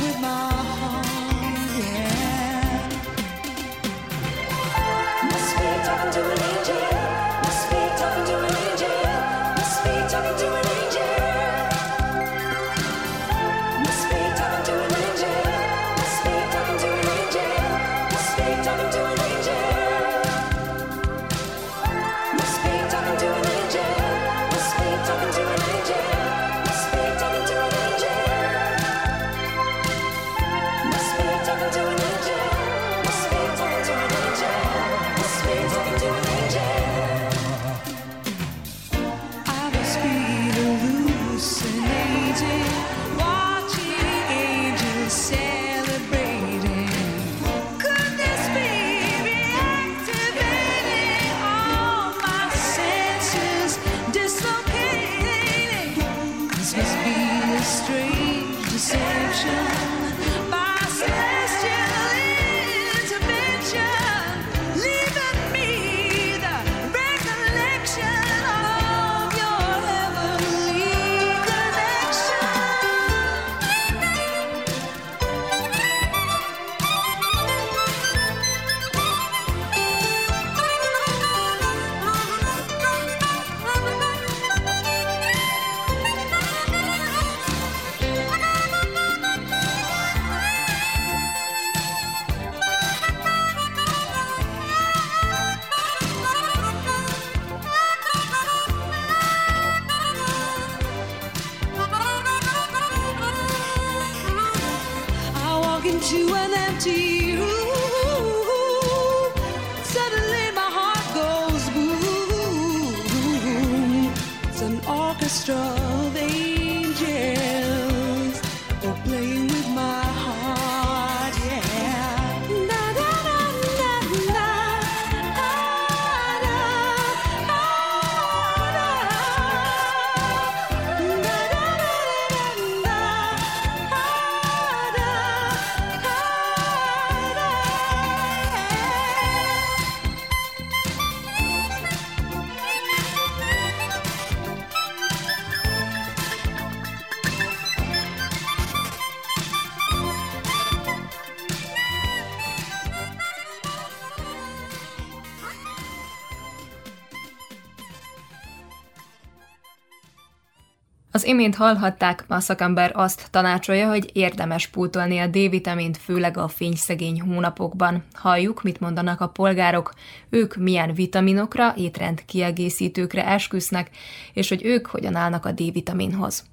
imént hallhatták, a szakember azt tanácsolja, hogy érdemes pótolni a D-vitamint, főleg a fényszegény hónapokban. Halljuk, mit mondanak a polgárok, ők milyen vitaminokra, étrend kiegészítőkre esküsznek, és hogy ők hogyan állnak a D-vitaminhoz.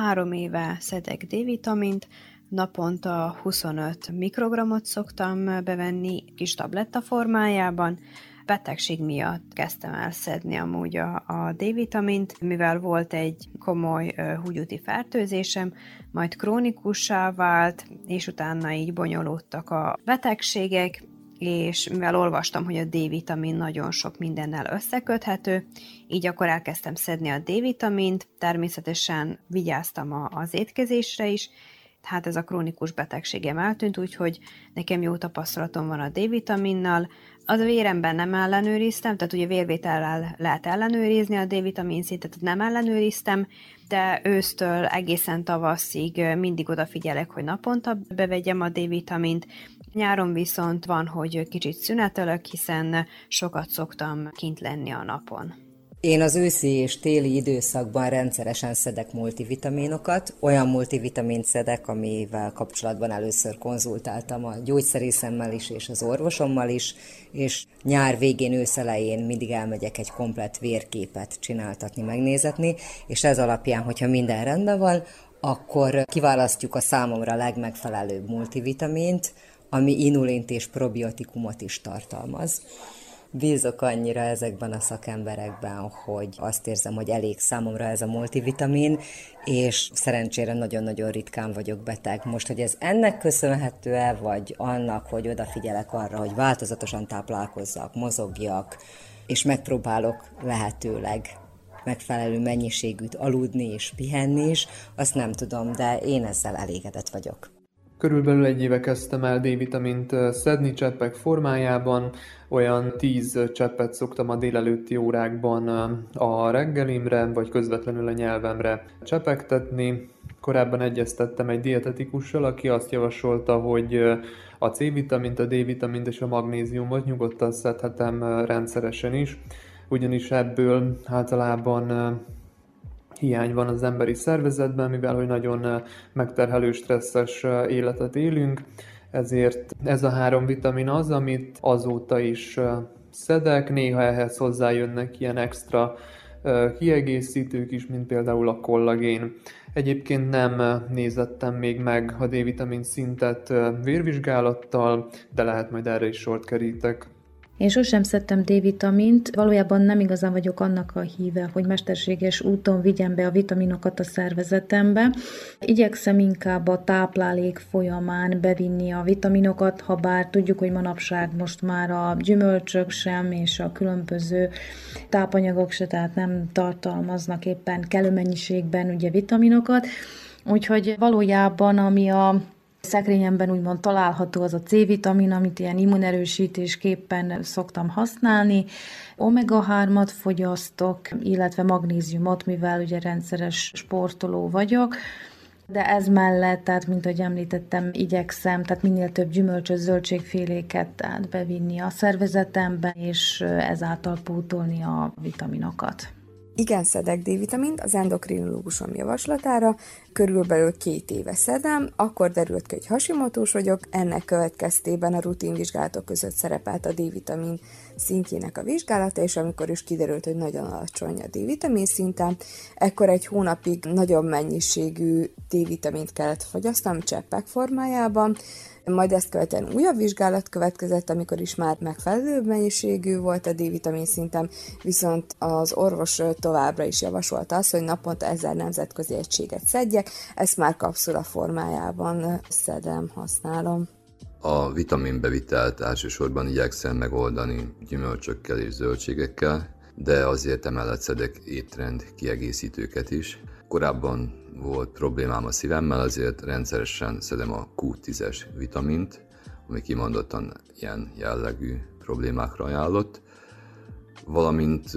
Három éve szedek D-vitamint, naponta 25 mikrogramot szoktam bevenni kis tabletta formájában. Betegség miatt kezdtem el szedni amúgy a, a D-vitamint, mivel volt egy komoly húgyúti fertőzésem, majd krónikussá vált, és utána így bonyolódtak a betegségek, és mivel olvastam, hogy a D-vitamin nagyon sok mindennel összeköthető, így akkor elkezdtem szedni a D-vitamint, természetesen vigyáztam az étkezésre is, hát ez a krónikus betegségem eltűnt, úgyhogy nekem jó tapasztalatom van a D-vitaminnal. Az a véremben nem ellenőriztem, tehát ugye vérvétellel lehet ellenőrizni a D-vitamin szintet, nem ellenőriztem, de ősztől egészen tavaszig mindig odafigyelek, hogy naponta bevegyem a D-vitamint, Nyáron viszont van, hogy kicsit szünetelök, hiszen sokat szoktam kint lenni a napon. Én az őszi és téli időszakban rendszeresen szedek multivitaminokat. Olyan multivitamint szedek, amivel kapcsolatban először konzultáltam a gyógyszerészemmel is és az orvosommal is, és nyár végén, őszelején mindig elmegyek egy komplet vérképet csináltatni, megnézetni, és ez alapján, hogyha minden rendben van, akkor kiválasztjuk a számomra legmegfelelőbb multivitamint, ami inulint és probiotikumot is tartalmaz. Bízok annyira ezekben a szakemberekben, hogy azt érzem, hogy elég számomra ez a multivitamin, és szerencsére nagyon-nagyon ritkán vagyok beteg. Most, hogy ez ennek köszönhető-e, vagy annak, hogy odafigyelek arra, hogy változatosan táplálkozzak, mozogjak, és megpróbálok lehetőleg megfelelő mennyiségűt aludni és pihenni is, azt nem tudom, de én ezzel elégedett vagyok. Körülbelül egy éve kezdtem el D-vitamint szedni cseppek formájában, olyan 10 cseppet szoktam a délelőtti órákban a reggelimre, vagy közvetlenül a nyelvemre csepegtetni. Korábban egyeztettem egy dietetikussal, aki azt javasolta, hogy a C-vitamint, a D-vitamint és a magnéziumot nyugodtan szedhetem rendszeresen is, ugyanis ebből általában hiány van az emberi szervezetben, mivel hogy nagyon megterhelő, stresszes életet élünk, ezért ez a három vitamin az, amit azóta is szedek, néha ehhez hozzájönnek ilyen extra kiegészítők is, mint például a kollagén. Egyébként nem nézettem még meg a D-vitamin szintet vérvizsgálattal, de lehet majd erre is sort kerítek. Én sosem szedtem D-vitamint, valójában nem igazán vagyok annak a híve, hogy mesterséges úton vigyem be a vitaminokat a szervezetembe. Igyekszem inkább a táplálék folyamán bevinni a vitaminokat, ha bár tudjuk, hogy manapság most már a gyümölcsök sem, és a különböző tápanyagok se, tehát nem tartalmaznak éppen kellő mennyiségben ugye vitaminokat. Úgyhogy valójában, ami a Szekrényemben úgymond található az a C-vitamin, amit ilyen immunerősítésképpen szoktam használni. Omega-3-at fogyasztok, illetve magnéziumot, mivel ugye rendszeres sportoló vagyok. De ez mellett, tehát mint ahogy említettem, igyekszem, tehát minél több gyümölcsös zöldségféléket tehát bevinni a szervezetembe, és ezáltal pótolni a vitaminokat. Igen, szedek D-vitamint az endokrinológusom javaslatára, körülbelül két éve szedem, akkor derült ki, hogy hasimotós vagyok, ennek következtében a rutinvizsgálatok között szerepelt a D-vitamin szintjének a vizsgálata, és amikor is kiderült, hogy nagyon alacsony a D-vitamin szinten, ekkor egy hónapig nagyobb mennyiségű D-vitamint kellett fogyasztanom cseppek formájában, majd ezt követően újabb vizsgálat következett, amikor is már megfelelő mennyiségű volt a D-vitamin szintem, viszont az orvos továbbra is javasolta azt, hogy naponta ezer nemzetközi egységet szedjek, ezt már kapszula formájában szedem, használom. A vitaminbevitelt elsősorban igyekszem megoldani gyümölcsökkel és zöldségekkel, de azért emellett szedek étrend kiegészítőket is. Korábban volt problémám a szívemmel, azért rendszeresen szedem a Q10-es vitamint, ami kimondottan ilyen jellegű problémákra ajánlott, valamint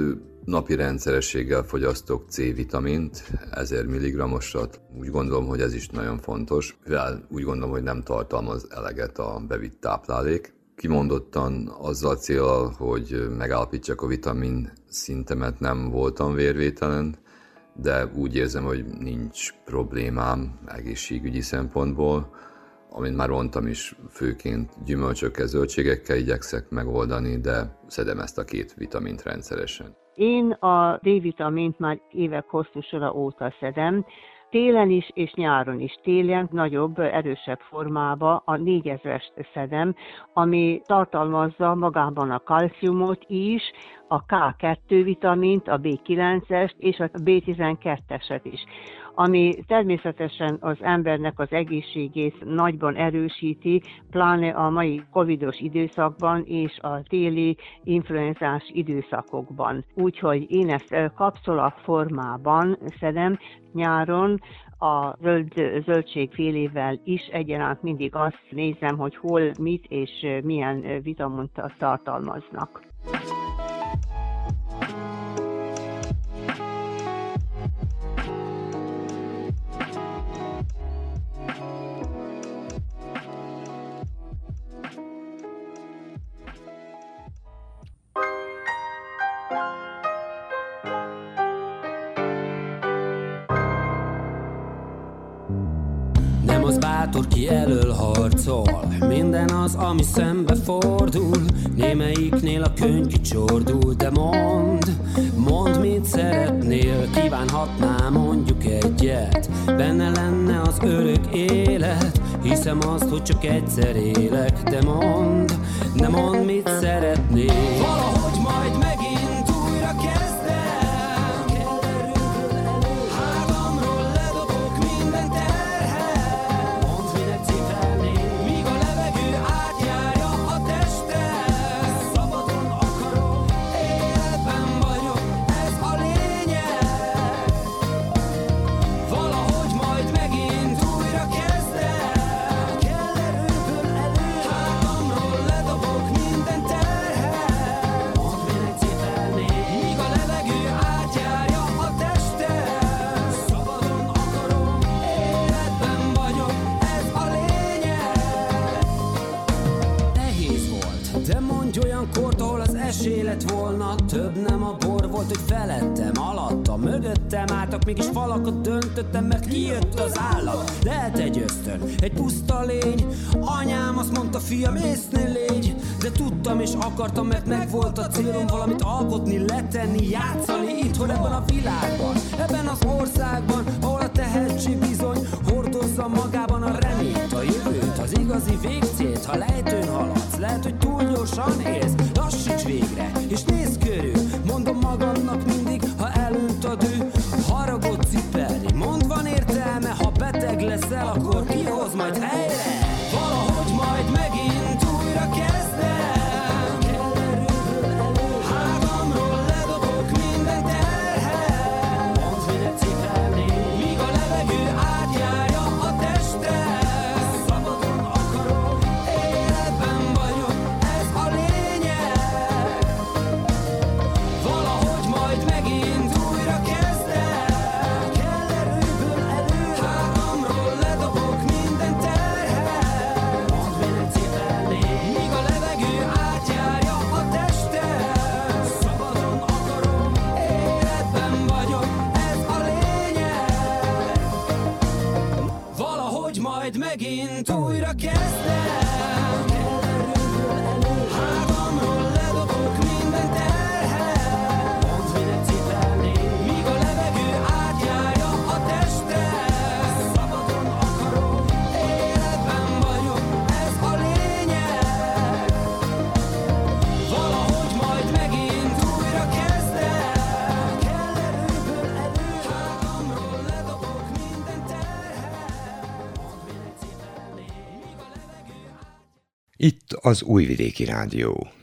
napi rendszerességgel fogyasztok C-vitamint, 1000 mg-osat. Úgy gondolom, hogy ez is nagyon fontos, mivel úgy gondolom, hogy nem tartalmaz eleget a bevitt táplálék. Kimondottan azzal célral, hogy megállapítsak a vitamin szintemet, nem voltam vérvételen, de úgy érzem, hogy nincs problémám egészségügyi szempontból. Amint már mondtam is, főként gyümölcsökkel, zöldségekkel igyekszek megoldani, de szedem ezt a két vitamint rendszeresen. Én a D-vitamint már évek hosszú sora óta szedem, télen is és nyáron is. Télen nagyobb, erősebb formába a 4000-est szedem, ami tartalmazza magában a kalciumot is, a K2 vitamint, a B9-est és a B12-eset is ami természetesen az embernek az egészségét nagyban erősíti, pláne a mai covidos időszakban és a téli influenzás időszakokban. Úgyhogy én ezt kapszula formában szedem nyáron, a zöld, zöldségfélével is egyaránt mindig azt nézem, hogy hol, mit és milyen vitamont tartalmaznak. Bátor, ki elől harcol. Minden az, ami szembe fordul. Némelyiknél a könyv kicsordul De mond, mond mit szeretnél. Kívánhatná mondjuk egyet. Benne lenne az örök élet. Hiszem azt, hogy csak egyszer élek. De mond, de mond mit szeretnél. Valahogy majd megint álltak Mégis falakat döntöttem, mert kijött az állam Lehet egy ösztön, egy puszta lény. Anyám azt mondta, fiam, észnél légy. De tudtam és akartam, mert meg volt a célom Valamit alkotni, letenni, játszani Itthon ebben a világban, ebben az országban Ahol a tehetség bizony hordozza magában a reményt A jövőt, az igazi végcélt. Ha lejtőn haladsz, lehet, hogy túl gyorsan élsz. Lassíts végre, és nézz körül. Mondom magamnak mindig, az Újvidéki Rádió.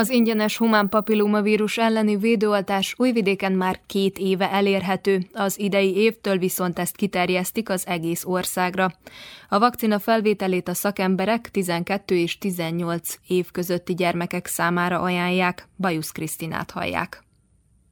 Az ingyenes humán papillomavírus elleni védőoltás újvidéken már két éve elérhető, az idei évtől viszont ezt kiterjesztik az egész országra. A vakcina felvételét a szakemberek 12 és 18 év közötti gyermekek számára ajánlják. Bajusz Krisztinát hallják.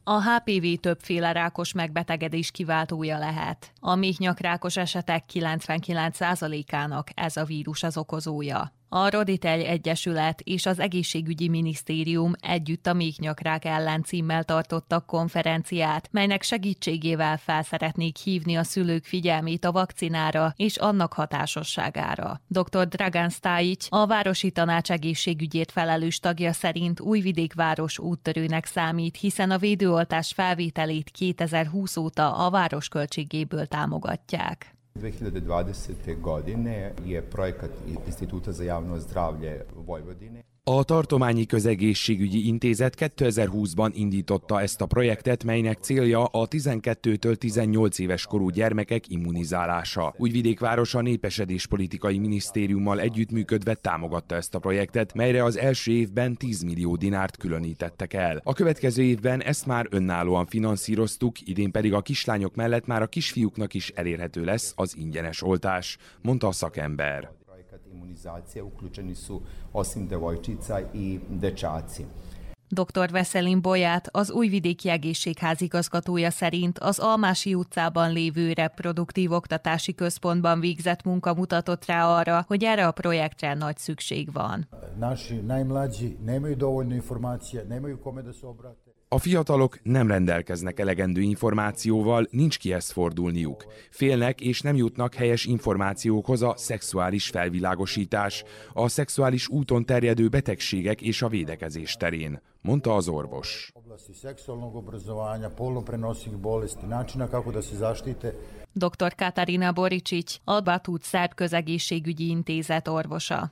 A HPV többféle rákos megbetegedés kiváltója lehet. A méhnyakrákos esetek 99%-ának ez a vírus az okozója. A Roditel Egyesület és az Egészségügyi Minisztérium együtt a méhnyakrák ellen címmel tartottak konferenciát, melynek segítségével fel szeretnék hívni a szülők figyelmét a vakcinára és annak hatásosságára. Dr. Dragan Stajic, a Városi Tanács egészségügyét felelős tagja szerint Újvidék város úttörőnek számít, hiszen a védőoltás felvételét 2020 óta a város költségéből támogatják. 2020. godine je projekat Instituta za javno zdravlje Vojvodine a Tartományi Közegészségügyi Intézet 2020-ban indította ezt a projektet, melynek célja a 12-től 18 éves korú gyermekek immunizálása. Újvidék városa népesedés politikai minisztériummal együttműködve támogatta ezt a projektet, melyre az első évben 10 millió dinárt különítettek el. A következő évben ezt már önállóan finanszíroztuk, idén pedig a kislányok mellett már a kisfiúknak is elérhető lesz az ingyenes oltás, mondta a szakember imunizacija uključeni su osim devojčica i dečaci. Dr. Veszelin Bolyát, az Újvidéki Egészségházigazgatója szerint az Almási utcában lévő reproduktív oktatási központban végzett munka mutatott rá arra, hogy erre a projektre nagy szükség van. Nasi najmlađi nemaju dovoljno informacija, nemaju kome da se obrate. A fiatalok nem rendelkeznek elegendő információval, nincs kihez fordulniuk. Félnek és nem jutnak helyes információkhoz a szexuális felvilágosítás, a szexuális úton terjedő betegségek és a védekezés terén, mondta az orvos. Dr. Katarina Boricsics, a Batut Szerb Közegészségügyi Intézet orvosa.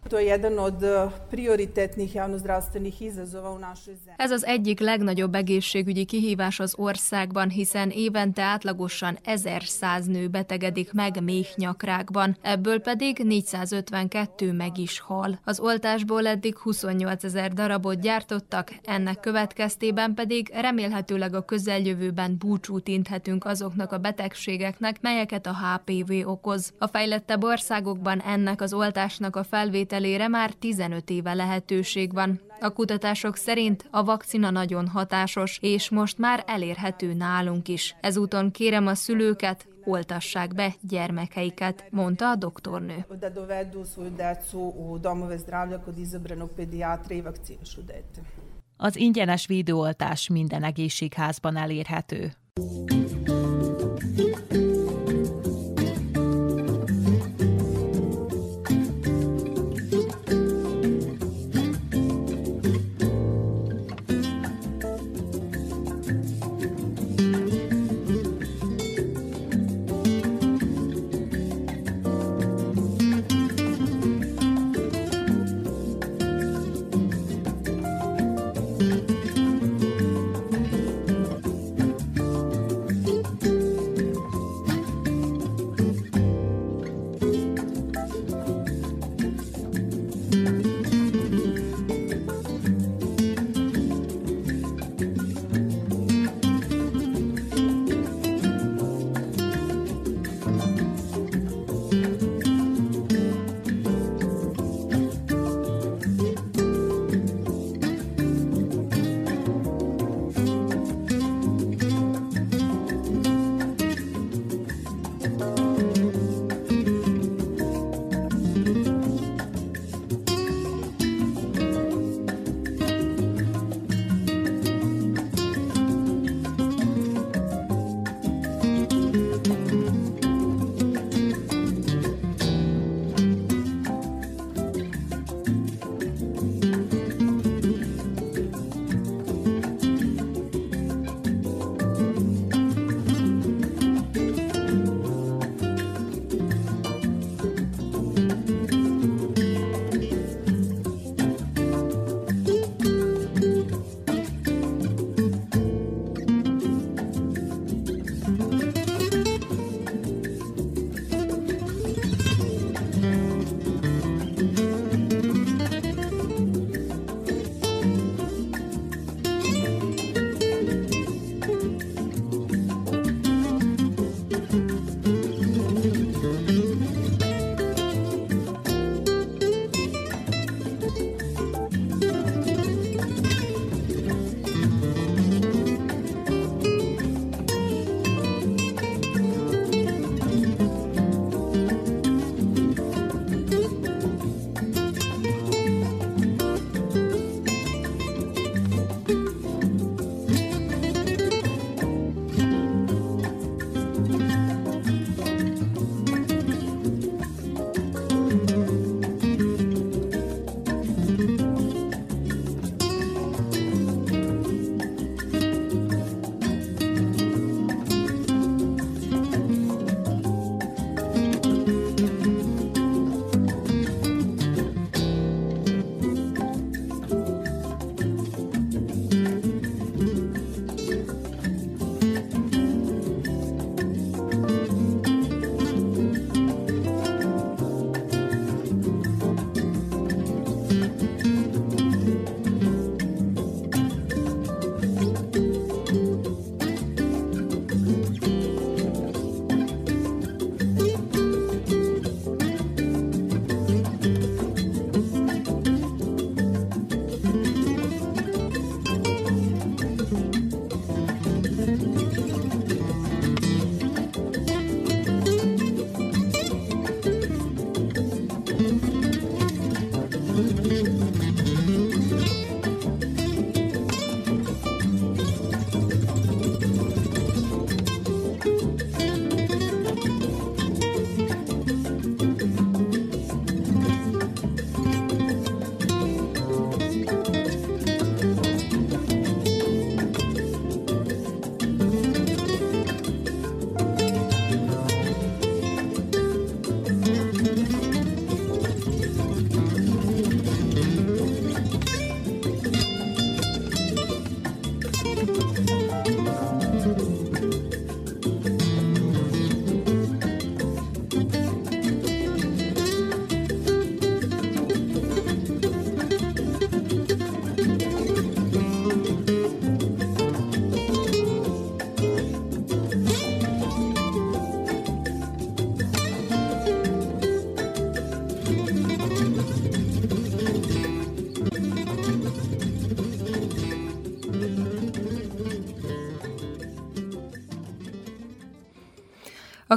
Ez az egyik legnagyobb egészségügyi kihívás az országban, hiszen évente átlagosan 1100 nő betegedik meg méhnyakrákban, ebből pedig 452 meg is hal. Az oltásból eddig 28 ezer darabot gyártottak, ennek következtében pedig remélhetőleg a közeljövőben búcsút inthetünk azoknak a betegségeknek, melyeket a HPV okoz. A fejlettebb országokban ennek az oltásnak a felvételére már 15 éve lehetőség van. A kutatások szerint a vakcina nagyon hatásos, és most már elérhető nálunk is. Ezúton kérem a szülőket, oltassák be gyermekeiket, mondta a doktornő. Az ingyenes videóoltás minden egészségházban elérhető.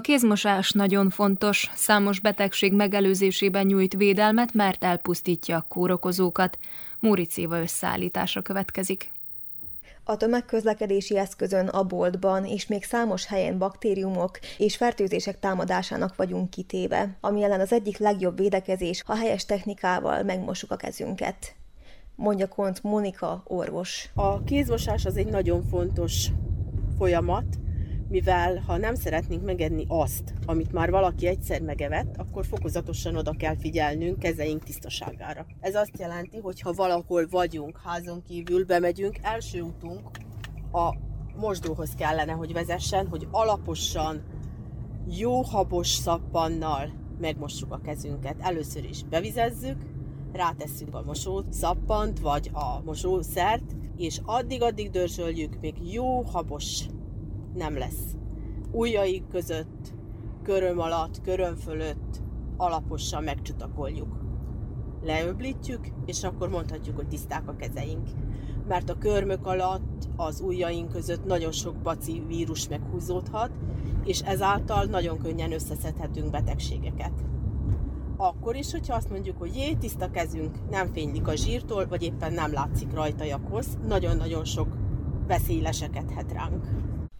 Kézmosás nagyon fontos, számos betegség megelőzésében nyújt védelmet, mert elpusztítja a kórokozókat. Móricéva összeállítása következik. A tömegközlekedési eszközön, a boltban és még számos helyen baktériumok és fertőzések támadásának vagyunk kitéve, ami ellen az egyik legjobb védekezés, ha helyes technikával megmosuk a kezünket. Mondja Kont Monika orvos. A kézmosás az egy nagyon fontos folyamat, mivel ha nem szeretnénk megedni azt, amit már valaki egyszer megevett, akkor fokozatosan oda kell figyelnünk kezeink tisztaságára. Ez azt jelenti, hogy ha valahol vagyunk, házon kívül bemegyünk, első útunk a mosdóhoz kellene, hogy vezessen, hogy alaposan, jó habos szappannal megmossuk a kezünket. Először is bevizezzük, rátesszük a mosó szappant, vagy a mosószert, és addig-addig dörzsöljük, még jó habos nem lesz. Ujjaik között, köröm alatt, köröm fölött alaposan megcsutakoljuk. Leöblítjük, és akkor mondhatjuk, hogy tiszták a kezeink. Mert a körmök alatt, az ujjaink között nagyon sok baci vírus meghúzódhat, és ezáltal nagyon könnyen összeszedhetünk betegségeket. Akkor is, hogyha azt mondjuk, hogy jé, tiszta kezünk, nem fénylik a zsírtól, vagy éppen nem látszik rajta jakhoz, nagyon-nagyon sok veszély lesekedhet ránk.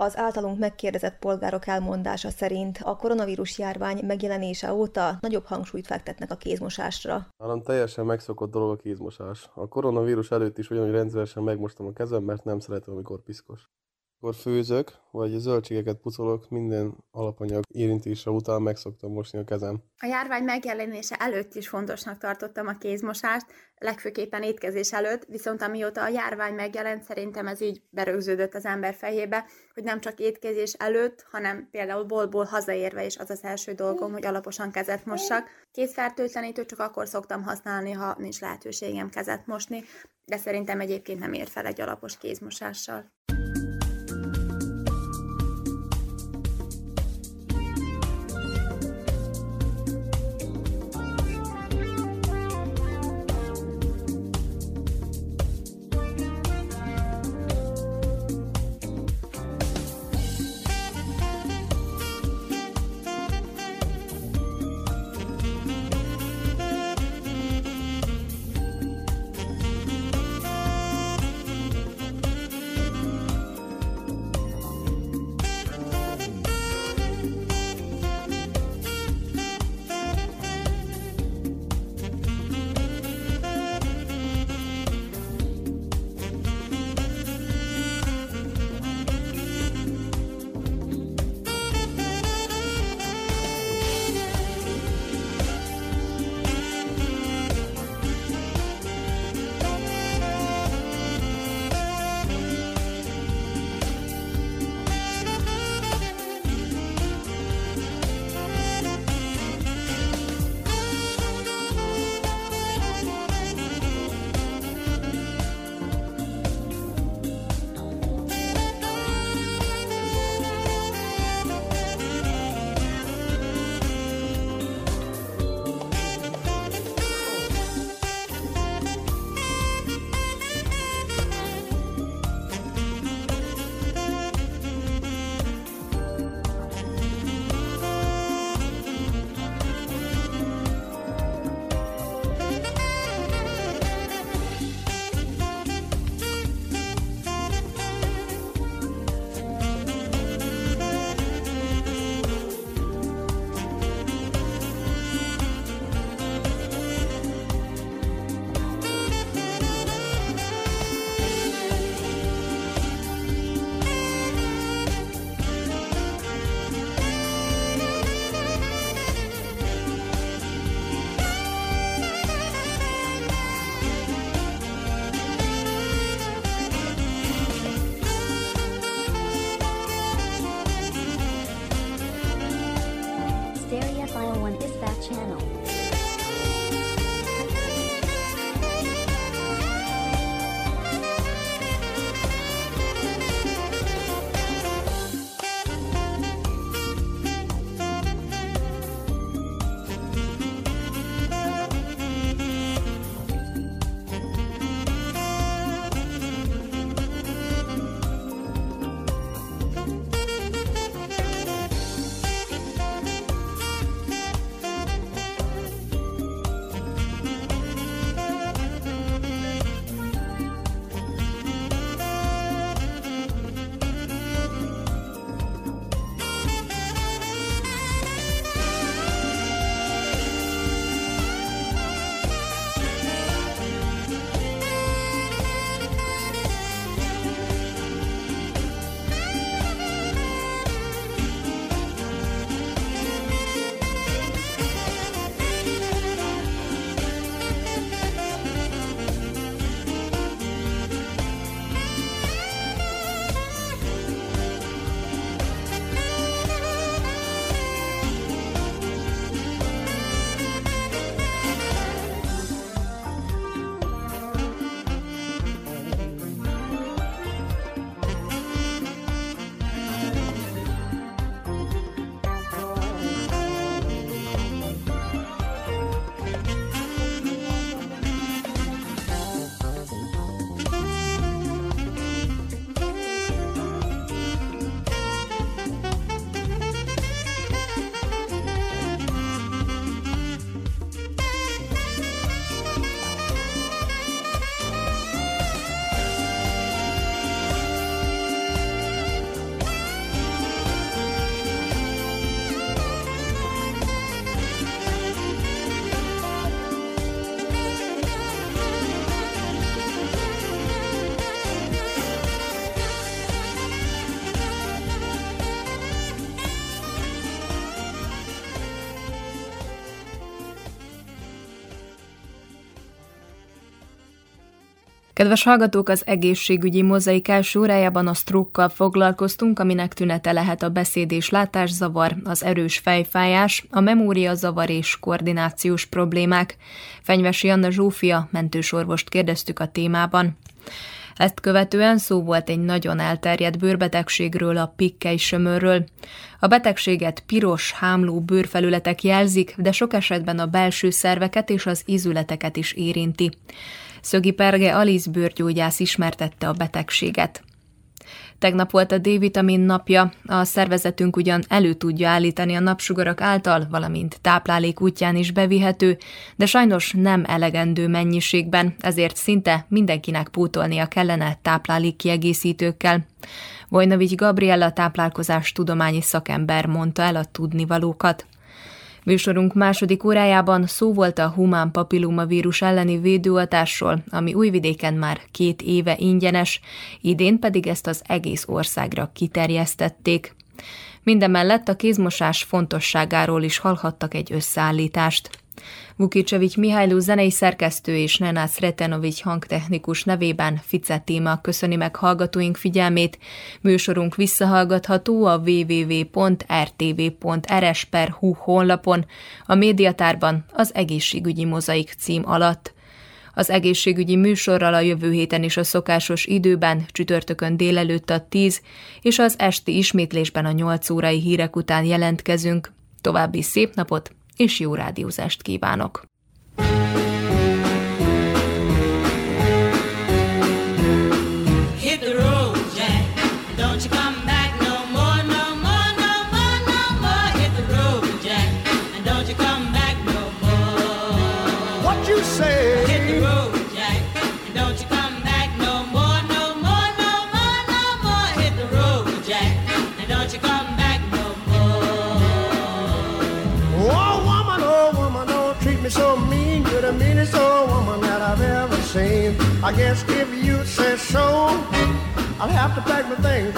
Az általunk megkérdezett polgárok elmondása szerint a koronavírus járvány megjelenése óta nagyobb hangsúlyt fektetnek a kézmosásra. Nálam teljesen megszokott dolog a kézmosás. A koronavírus előtt is ugyanúgy rendszeresen megmostam a kezem, mert nem szeretem, amikor piszkos. Amikor főzök, vagy zöldségeket pucolok, minden alapanyag érintése után megszoktam mosni a kezem. A járvány megjelenése előtt is fontosnak tartottam a kézmosást, legfőképpen étkezés előtt, viszont amióta a járvány megjelent, szerintem ez így berögződött az ember fejébe, hogy nem csak étkezés előtt, hanem például boltból hazaérve is az az első dolgom, hogy alaposan kezet mossak. Kézfertőtlenítő csak akkor szoktam használni, ha nincs lehetőségem kezet mosni, de szerintem egyébként nem ér fel egy alapos kézmosással. Kedves hallgatók, az egészségügyi mozaik első órájában a sztrókkal foglalkoztunk, aminek tünete lehet a beszéd és látászavar, az erős fejfájás, a memóriazavar és koordinációs problémák. Fenyvesi Anna Zsófia mentősorvost kérdeztük a témában. Ezt követően szó volt egy nagyon elterjedt bőrbetegségről, a pikkely sömörről. A betegséget piros, hámló bőrfelületek jelzik, de sok esetben a belső szerveket és az izületeket is érinti. Szögi Perge Alice bőrgyógyász ismertette a betegséget. Tegnap volt a D-vitamin napja, a szervezetünk ugyan elő tudja állítani a napsugarak által, valamint táplálék útján is bevihető, de sajnos nem elegendő mennyiségben, ezért szinte mindenkinek pótolnia kellene táplálék kiegészítőkkel. Vojnovics Gabriella táplálkozás tudományi szakember mondta el a tudnivalókat. Műsorunk második órájában szó volt a humán papillomavírus elleni védőoltásról, ami Újvidéken már két éve ingyenes, idén pedig ezt az egész országra kiterjesztették. Mindemellett a kézmosás fontosságáról is hallhattak egy összeállítást. Vukicsevics Mihályló zenei szerkesztő és Nenász Retenovics hangtechnikus nevében Fice téma köszöni meg hallgatóink figyelmét. Műsorunk visszahallgatható a www.rtv.rs.hu honlapon, a médiatárban az egészségügyi mozaik cím alatt. Az egészségügyi műsorral a jövő héten is a szokásos időben, csütörtökön délelőtt a 10, és az esti ismétlésben a 8 órai hírek után jelentkezünk. További szép napot, és jó rádiózást kívánok! I guess if you say so, I'll have to pack my things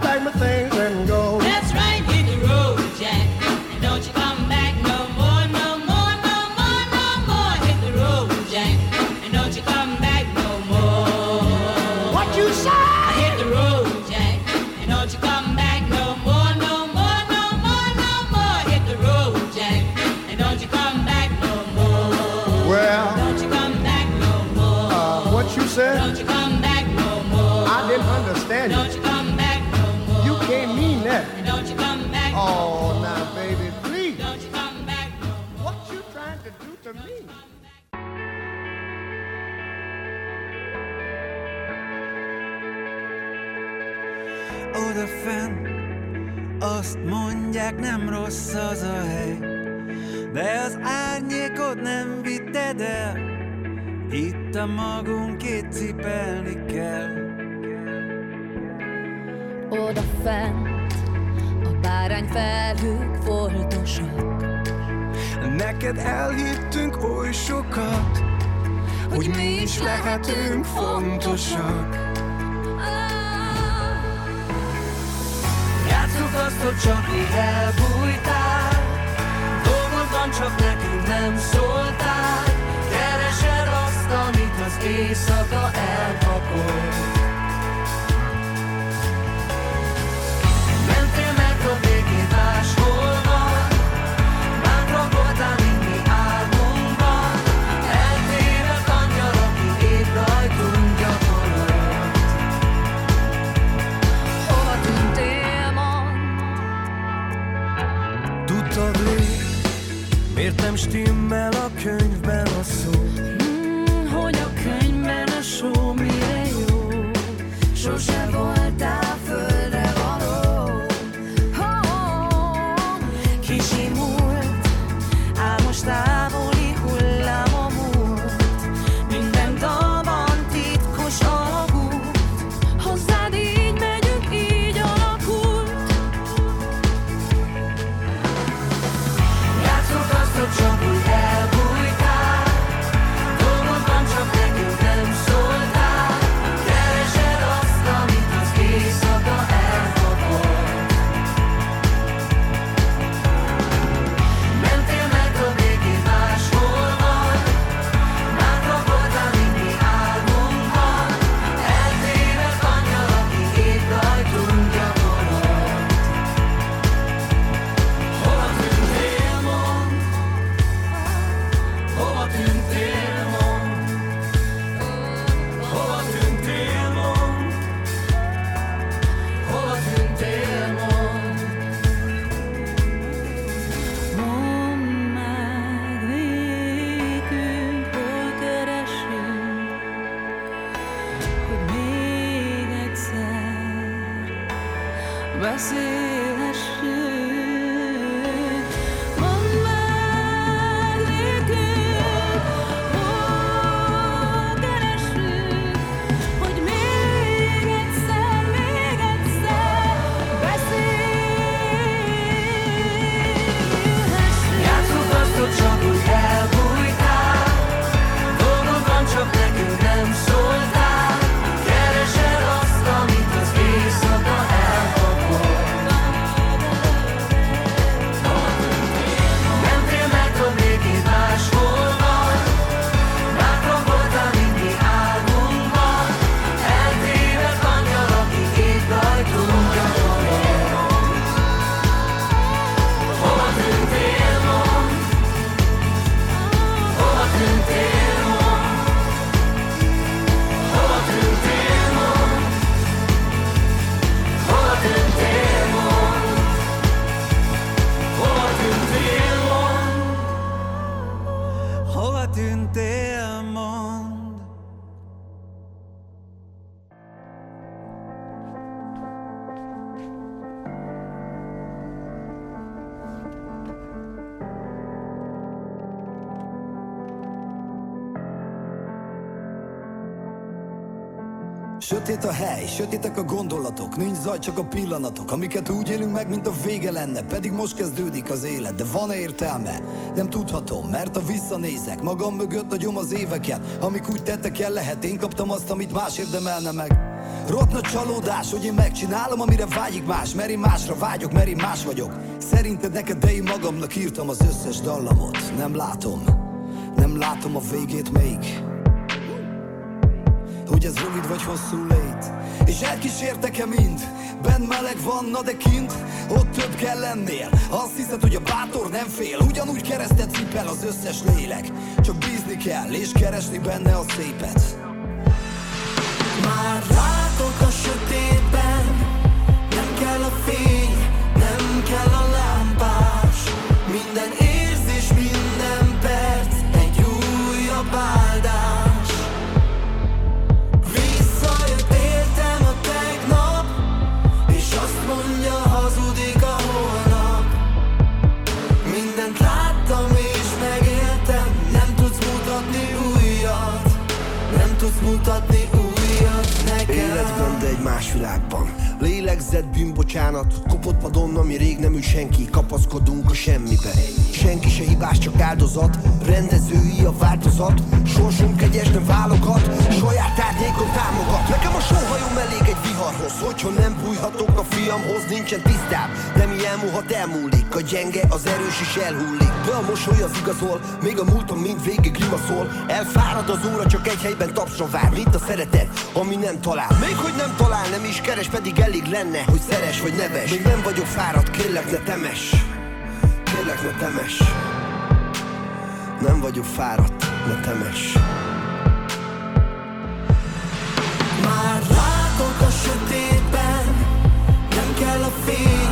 mi is Sötét a hely, sötétek a gondolatok Nincs zaj, csak a pillanatok. Amiket úgy élünk meg, mint a vége lenne Pedig most kezdődik az élet. De van-e értelme? Nem tudhatom, mert ha visszanézek Magam mögött nagyom az éveket. Amik úgy tettek el lehet. Én kaptam azt, amit más érdemelne meg. Rott csalódás, hogy én megcsinálom, amire vágyik más. Mert én másra vágyok, mert én más vagyok. Szerinted neked, de én magamnak írtam az összes dallamot. Nem látom, nem látom a végét még hogy ez rövid vagy hosszú lét. És elkísértek-e mind? Benn meleg van, na de kint? Ott több kell lennél. Azt hiszed, hogy a bátor nem fél. Ugyanúgy keresztet cipel az összes lélek. Csak bízni kell és keresni benne a szépet. Már látok de egy más világban Lélegzett bűnbocsánat Kopott padon, ami rég nem ül senki. Kapaszkodunk a semmibe. Senki se hibás, csak áldozat. Rendezői a változat. Sorsunk kegyes, nem válogat. Saját árnyékon támogat. Nekem a sóhajom elég egy viharhoz. Hogyha nem bújhatok a fiamhoz Nincsen tisztám, de mi elmúlhat elmúlik. A gyenge, az erős is elhullik. De a mosoly az igazol. Még a múltam mind végig grimaszol Elfárad az óra, csak egy helyben tapsra vár. Mint a szeretet, ami nem talál. Még hogy nem talál, nem is keres Pedig elég lenne, hogy szeres vagy neves. Még nem vagyok fáradt, kérlek ne temes. Kérlek ne temes. Nem vagyok fáradt, ne temes. Már látok a sötétben Nem kell a fény